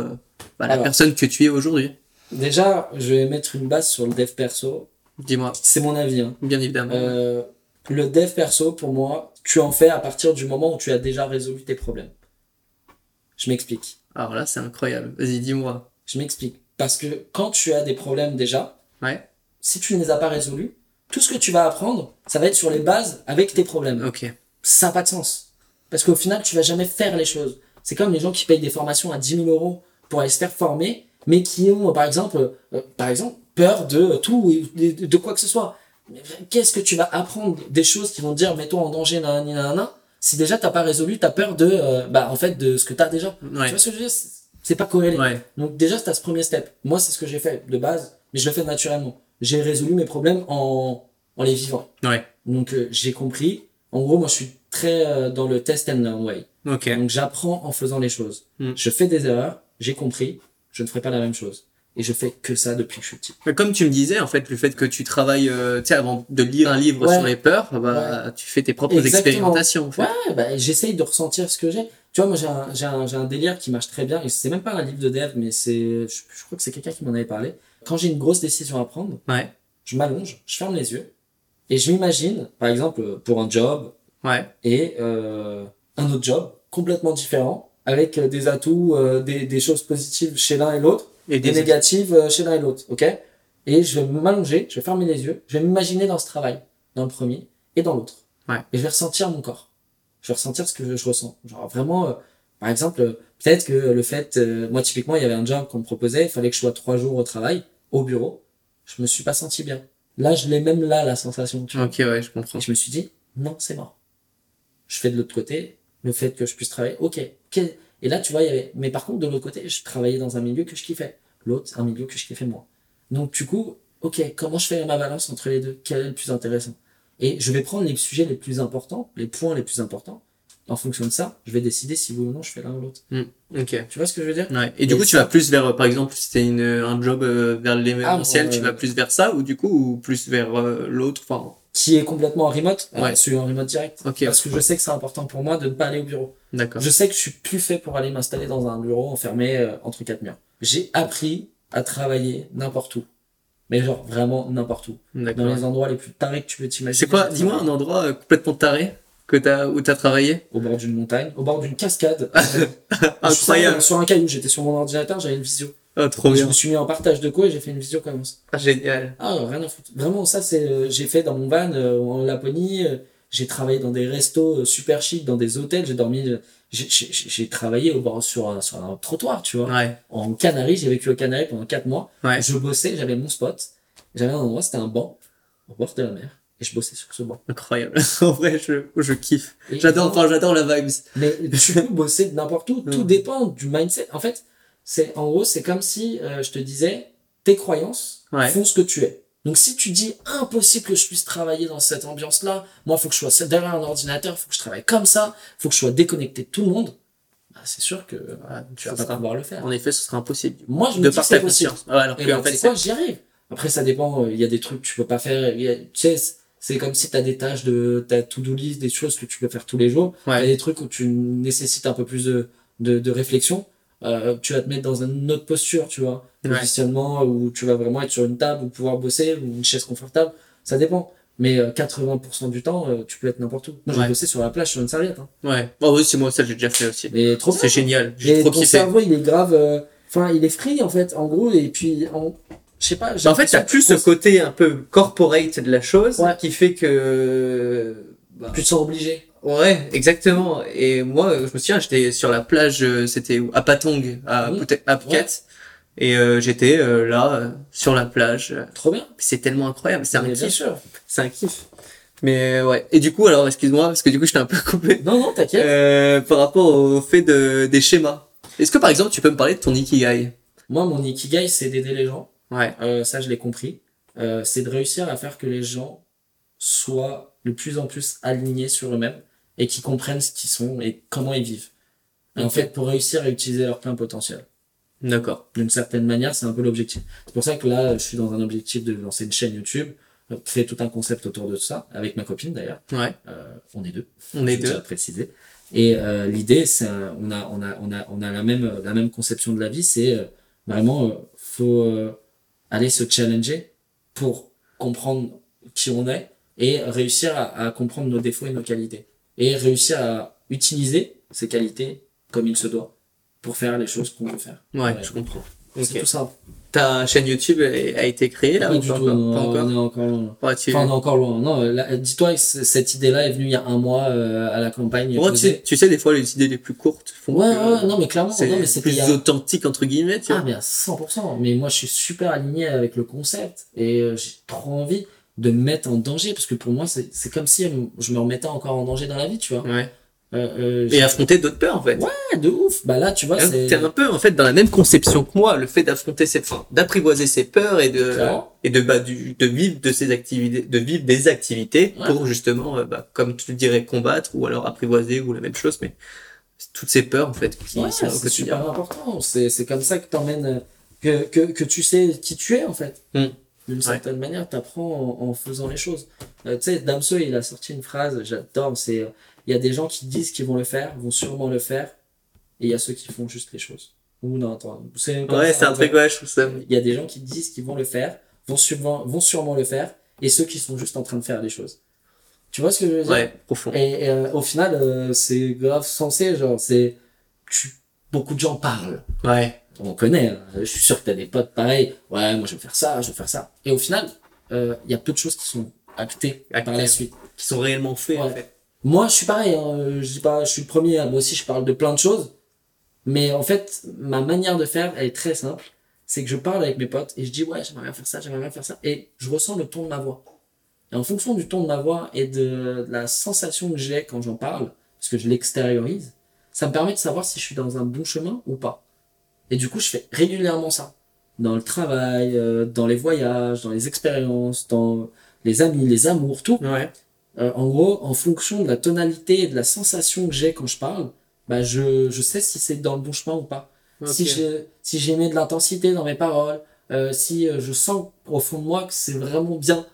bah, la Alors. personne que tu es aujourd'hui. Déjà, je vais mettre une base sur le dev perso. Dis-moi, C'est mon avis. Hein. bien évidemment. Le dev perso, pour moi, tu en fais à partir du moment où tu as déjà résolu tes problèmes. Je m'explique. Alors là, c'est incroyable. Vas-y, dis-moi. Je m'explique. Parce que quand tu as des problèmes déjà, Ouais. si tu ne les as pas résolus, tout ce que tu vas apprendre, ça va être sur les bases avec tes problèmes. Ok. Ça n'a pas de sens. Parce qu'au final, tu vas jamais faire les choses. C'est comme les gens qui payent des formations à 10 000 euros pour aller se faire former, mais qui ont, par exemple, euh, par exemple, peur de tout, de quoi que ce soit. Mais Qu'est-ce que tu vas apprendre des choses qui vont te dire, mets-toi en danger, nanani, nanana, si déjà t'as pas résolu, t'as peur de, euh, bah, en fait, de ce que t'as déjà. Tu Ouais. vois ce que je veux dire? C'est- pas corrélé. Ouais. Donc déjà, c'est ce premier step. Moi, c'est ce que j'ai fait de base, mais je le fais naturellement. J'ai résolu mes problèmes en, en les vivant. Ouais. Donc euh, j'ai compris. En gros, moi, je suis très euh, dans le test and learn way. Ok. Donc j'apprends en faisant les choses. Mm. Je fais des erreurs, j'ai compris, je ne ferai pas la même chose. Et je fais que ça depuis que je suis petit. Mais Comme tu me disais, en fait, le fait que tu travailles, euh, tu sais, avant de lire un livre Ouais. sur les peurs, bah, tu fais tes propres Exactement. expérimentations. en fait. Ouais, bah, j'essaye de ressentir ce que j'ai. Tu vois, moi, j'ai un, j'ai un, j'ai un délire qui marche très bien. Et c'est même pas un livre de dev, mais c'est, je, je crois que c'est quelqu'un qui m'en avait parlé. Quand j'ai une grosse décision à prendre, Ouais. je m'allonge, je ferme les yeux, et je m'imagine, par exemple, pour un job Ouais. et euh, un autre job complètement différent, avec euh, des atouts, euh, des, des choses positives chez l'un et l'autre, Et des des négatives euh, chez l'un et l'autre, ok? Et je vais m'allonger, je vais fermer les yeux, je vais m'imaginer dans ce travail, dans le premier et dans l'autre. Ouais. Et je vais ressentir mon corps. Je vais ressentir ce que je, je ressens. Genre vraiment, euh, par exemple, euh, peut-être que le fait, euh, moi typiquement, il y avait un job qu'on me proposait, il fallait que je sois trois jours au travail, au bureau. Je me suis pas senti bien. Là, je l'ai même là, la sensation. Tu vois. Ok, ouais, je comprends. Et je me suis dit, non, c'est mort. Je fais de l'autre côté, le fait que je puisse travailler, ok. quel- Et là, tu vois, il y avait, mais par contre, de l'autre côté, je travaillais dans un milieu que je kiffais. L'autre, un milieu que je kiffais moins. Donc, du coup, ok, comment je fais ma balance entre les deux? Quel est le plus intéressant? Et je vais prendre les sujets les plus importants, les points les plus importants. En fonction de ça, je vais décider si oui ou non je fais l'un ou l'autre. Ok. Tu vois ce que je veux dire? Ouais. Et du Et coup, tu vas plus vers, euh, par exemple, si c'était une, un job euh, vers l'événementiel, Ah, tu euh, vas plus vers ça, ou du coup, ou plus vers euh, l'autre, enfin, Qui est complètement en remote? Ouais. Euh, celui en remote direct. ok, Parce que je sais que c'est important pour moi de ne pas aller au bureau. d'accord. Je sais que je suis plus fait pour aller m'installer dans un bureau enfermé euh, entre quatre murs. J'ai appris à travailler n'importe où. Mais genre vraiment n'importe où. Dans les endroits les plus tarés que tu peux t'imaginer. C'est quoi, dis-moi un endroit euh, complètement taré que t'as, où t'as travaillé? Au bord d'une montagne, au bord d'une cascade. Euh, je suis Incroyable. Sur un caillou, j'étais sur mon ordinateur, j'avais une visio. Oh, trop Et je bien. me suis mis en partage de co et j'ai fait une visio comme ça. Ah, génial. Ah, rien à foutre. Vraiment, ça, c'est, euh, j'ai fait dans mon van, euh, en Laponie, euh, j'ai travaillé dans des restos euh, super chics, dans des hôtels, j'ai dormi, euh, j'ai, j'ai, j'ai travaillé au bord, sur un, sur un trottoir, tu vois. Ouais, En Canaries, j'ai vécu aux Canaries pendant quatre mois. ouais. Je bossais, j'avais mon spot. J'avais un endroit, c'était un banc, au bord de la mer. Et je bossais sur ce banc. Incroyable. en vrai, je, je kiffe. J'adore, enfin, j'adore la vibes. Mais tu peux bosser de n'importe où. Tout dépend du mindset. En fait, c'est, en gros, c'est comme si, euh, je te disais, tes croyances Ouais. font ce que tu es. Donc, si tu dis impossible que je puisse travailler dans cette ambiance-là, moi, faut que je sois derrière un ordinateur, faut que je travaille comme ça, faut que je sois déconnecté de tout le monde. bah, c'est sûr que tu Ça vas pas pouvoir le faire. En effet, ce sera impossible. Moi, je me De dis par que c'est ta possible. conscience. Ouais, alors Et que, en fait, quoi, j'y arrive. Après, ça dépend. euh, Il y a des trucs que tu peux pas faire. a- Tu sais, c'est- comme si tu as des tâches de ta to-do list, des choses que tu peux faire tous les jours. Il y a Ouais. des trucs où tu nécessites un peu plus de, de, de réflexion. Euh, tu vas te mettre dans une autre posture, tu vois. Ouais. Positionnement où tu vas vraiment être sur une table ou pouvoir bosser ou une chaise confortable. Ça dépend. Mais euh, 80% du temps, euh, tu peux être n'importe où. Moi, j'ai Ouais. bossé sur la plage sur une serviette. Hein. Ouais. Oh oui, c'est moi, ça, j'ai déjà fait aussi. Mais trop. C'est génial. J'ai trop ton kiffé. cerveau, il est grave. euh, Enfin, il est free, en fait, en gros. Et puis, en... je sais pas. Bah, en fait, t'as plus ce côté un peu corporate de la chose Ouais. qui fait que. bah, Tu te sens obligé. Ouais, exactement. Et moi, je me souviens, j'étais sur la plage, euh, c'était à Patong, à, Oui. Phuket- à Phuket. Et euh, j'étais euh, là, euh, sur la plage. Trop bien. C'est tellement incroyable, c'est un bien kiff. C'est un kiff. Mais euh, ouais. Et du coup, alors, excuse-moi, parce que du coup, je t'ai un peu coupé. Non, non, t'inquiète. Euh, par rapport au fait de, des schémas. Est-ce que par exemple, tu peux me parler de ton Ikigai? Moi, mon ikigai, c'est d'aider les gens. Ouais. Euh, ça, je l'ai compris. Euh, c'est de réussir à faire que les gens soient de plus en plus alignés sur eux-mêmes et qu'ils comprennent ce qu'ils sont et comment ils vivent. En fait, pour réussir à utiliser leur plein potentiel. D'accord. D'une certaine manière, c'est un peu l'objectif. C'est pour ça que là, je suis dans un objectif de lancer une chaîne YouTube, créer tout un concept autour de ça, avec ma copine d'ailleurs. Ouais. Euh, on est deux. On est deux. à préciser. Et euh, l'idée, c'est on a on a on a on a la même la même conception de la vie, c'est euh, vraiment euh, faut euh, aller se challenger pour comprendre qui on est et réussir à, à comprendre nos défauts et nos qualités et réussir à utiliser ces qualités comme il se doit pour faire les choses qu'on veut faire. Ouais, Ouais. je comprends. C'est tout ça. Ta chaîne YouTube a été créée là Pas ou du pas tout. Pas encore? on est encore loin. Ouais, tu... Enfin, on est encore loin. Non, dis-toi que cette idée-là est venue il y a un mois euh, à la campagne. Ouais, tu, sais, tu sais, des fois, les idées les plus courtes font Ouais, que ouais, non, mais clairement, c'est non, plus y a- authentique, entre guillemets, tu Ah, vois. mais à 100%. Mais moi, je suis super aligné avec le concept et euh, j'ai trop envie de me mettre en danger parce que pour moi, c'est c'est comme si je me remettais encore en danger dans la vie, tu vois. Ouais. Euh, euh, Et affronter d'autres peurs, en fait. j'ai- de ouf. Bah là, tu vois, c'est. T'es un peu, en fait, dans la même conception que moi, le fait d'affronter ses, enfin, d'apprivoiser ses peurs et de, Clairement. et de, bah, du, de vivre de ses activités, de vivre des activités Ouais. pour justement, euh, bah, comme tu dirais, combattre ou alors apprivoiser ou la même chose, mais c'est toutes ces peurs, en fait, qui Ouais, c'est super important. C'est c'est comme ça que t'emmènes, euh, que, que, que tu sais qui tu es, en fait. Mm. D'une certaine manière, t'apprends en, en faisant les choses. Euh, tu sais, Damso, il a sorti une phrase, j'adore, c'est, euh, il y a des gens qui disent qu'ils vont le faire, vont sûrement le faire, et il y a ceux qui font juste les choses. Ou non, attends, c'est Ouais, c'est un truc, ouais, je trouve ça. Il y a des gens qui disent qu'ils vont le faire, vont sûrement, vont sûrement le faire, et ceux qui sont juste en train de faire les choses. Tu vois ce que je veux dire? Ouais, profond. Et, et, euh, au final, euh, c'est grave sensé, genre, c'est, tu, beaucoup de gens parlent. Ouais. On connaît, hein. je suis sûr que t'as des potes pareils. Ouais, moi je veux faire ça, je veux faire ça. Et au final, euh, il y a peu de choses qui sont actées par la suite. Qui sont réellement faits, en Ouais. fait. Moi, je suis pareil, hein. je dis pas, je suis le premier, moi aussi je parle de plein de choses. Mais en fait, ma manière de faire, elle est très simple. C'est que je parle avec mes potes et je dis, ouais, j'aimerais bien faire ça, j'aimerais bien faire ça. Et je ressens le ton de ma voix. Et en fonction du ton de ma voix et de la sensation que j'ai quand j'en parle, parce que je l'extériorise, ça me permet de savoir si je suis dans un bon chemin ou pas. Et du coup, je fais régulièrement ça. Dans le travail, euh, dans les voyages, dans les expériences, dans les amis, les amours, tout. Ouais. Euh, en gros, en fonction de la tonalité et de la sensation que j'ai quand je parle, bah je, je sais si c'est dans le bon chemin ou pas. Si j'ai si j'ai mis de l'intensité dans mes paroles, euh, si euh, je sens au fond de moi que c'est vraiment bien,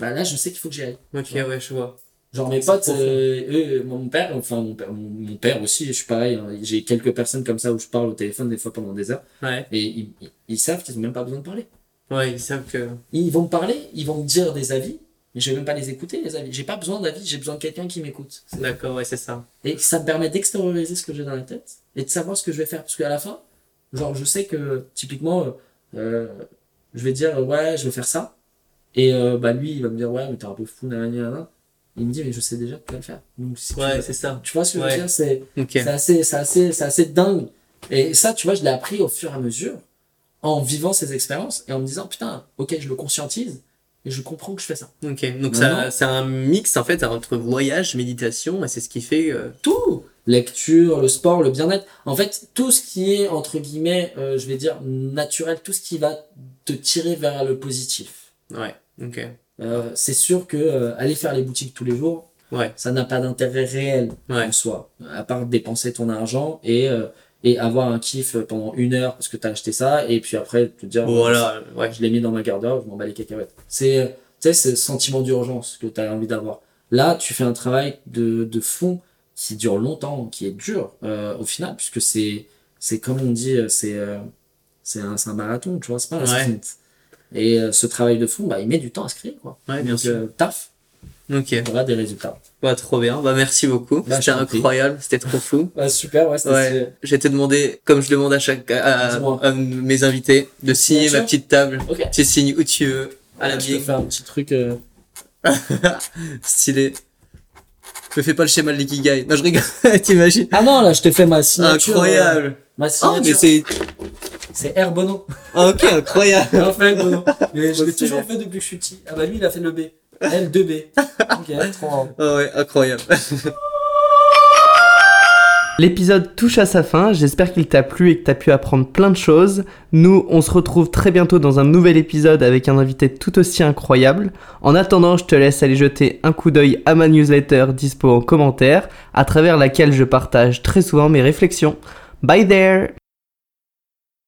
bah là je sais qu'il faut que j'y aille. Ok, ouais, je vois. Genre mes potes, euh, eux, mon père, enfin mon père, mon, père aussi, je suis pareil. hein, j'ai quelques personnes comme ça où je parle au téléphone des fois pendant des heures Ouais. et ils, ils, ils savent qu'ils ont même pas besoin de parler. Ouais, ils savent que. Ils vont me parler, ils vont me dire des avis, mais je vais même pas les écouter les avis. J'ai pas besoin d'avis, j'ai besoin de quelqu'un qui m'écoute. D'accord, ouais, c'est ça. Et ça me permet d'extérioriser ce que j'ai dans la tête et de savoir ce que je vais faire. Parce qu'à la fin, genre, je sais que, typiquement, euh, euh, je vais dire, ouais, je vais faire ça. Et euh, bah lui, il va me dire, ouais, mais t'es un peu fou, nanana, nanana. Il me dit, mais je sais déjà que tu vas le faire. Donc, si Ouais, veux- c'est ça. tu vois ce que je Ouais. veux dire? C'est assez, c'est assez, c'est assez dingue. Et ça, tu vois, je l'ai appris au fur et à mesure en vivant ces expériences et en me disant, putain, ok, je le conscientise et je comprends que je fais ça. Ok. Donc, ça, c'est un mix, en fait, entre voyage, méditation, et c'est ce qui fait. euh, tout lecture le sport le bien-être en fait tout ce qui est entre guillemets euh, je vais dire naturel tout ce qui va te tirer vers le positif Ouais. Ok. Euh, c'est sûr que euh, aller faire les boutiques tous les jours Ouais. Ça n'a pas d'intérêt réel Ouais. en soi, à part dépenser ton argent et, euh, et avoir un kiff pendant une heure parce que t'as acheté ça, et puis après te dire, Voilà, ouais. je l'ai mis dans ma garde-robe, je m'en bats les cacahuètes. C'est, euh, tu sais, c'est le sentiment d'urgence que tu as envie d'avoir. Là, tu fais un travail de, de fond qui dure longtemps, qui est dur euh, au final, puisque c'est, c'est comme on dit, c'est, euh, c'est un, un marathon, tu vois, c'est pas un sprint. Et euh, ce travail de fond, bah, il met du temps à se créer, quoi. Ouais, bien Donc, sûr. euh, taf, Ok. voilà des résultats. Bah, trop bien. Bah, merci beaucoup. Bah, C'était incroyable. C'était trop fou. Bah, super, ouais, c'était Ouais. Je vais te demander, comme je demande à chaque, à, à mes invités, de signer ma petite table. Ok. Tu signes où tu veux. À la je peux faire un petit truc. euh, Stylé. Me fais pas le schéma de l'ikigai. Non, je rigole. T'imagines? Ah non, là, je t'ai fait ma signature. euh, Incroyable. ma Oh, signature. mais c'est, c'est Air Bono. Ah, ok, incroyable. Fait, Bono. Mais je l'ai toujours fait depuis que je suis petit. Ah bah lui, il a fait le B. L2B. Ok, trop marrant. Ah ouais, incroyable. L'épisode touche à sa fin, j'espère qu'il t'a plu et que t'as pu apprendre plein de choses. Nous, on se retrouve très bientôt dans un nouvel épisode avec un invité tout aussi incroyable. En attendant, je te laisse aller jeter un coup d'œil à ma newsletter dispo en commentaire, à travers laquelle je partage très souvent mes réflexions. Bye there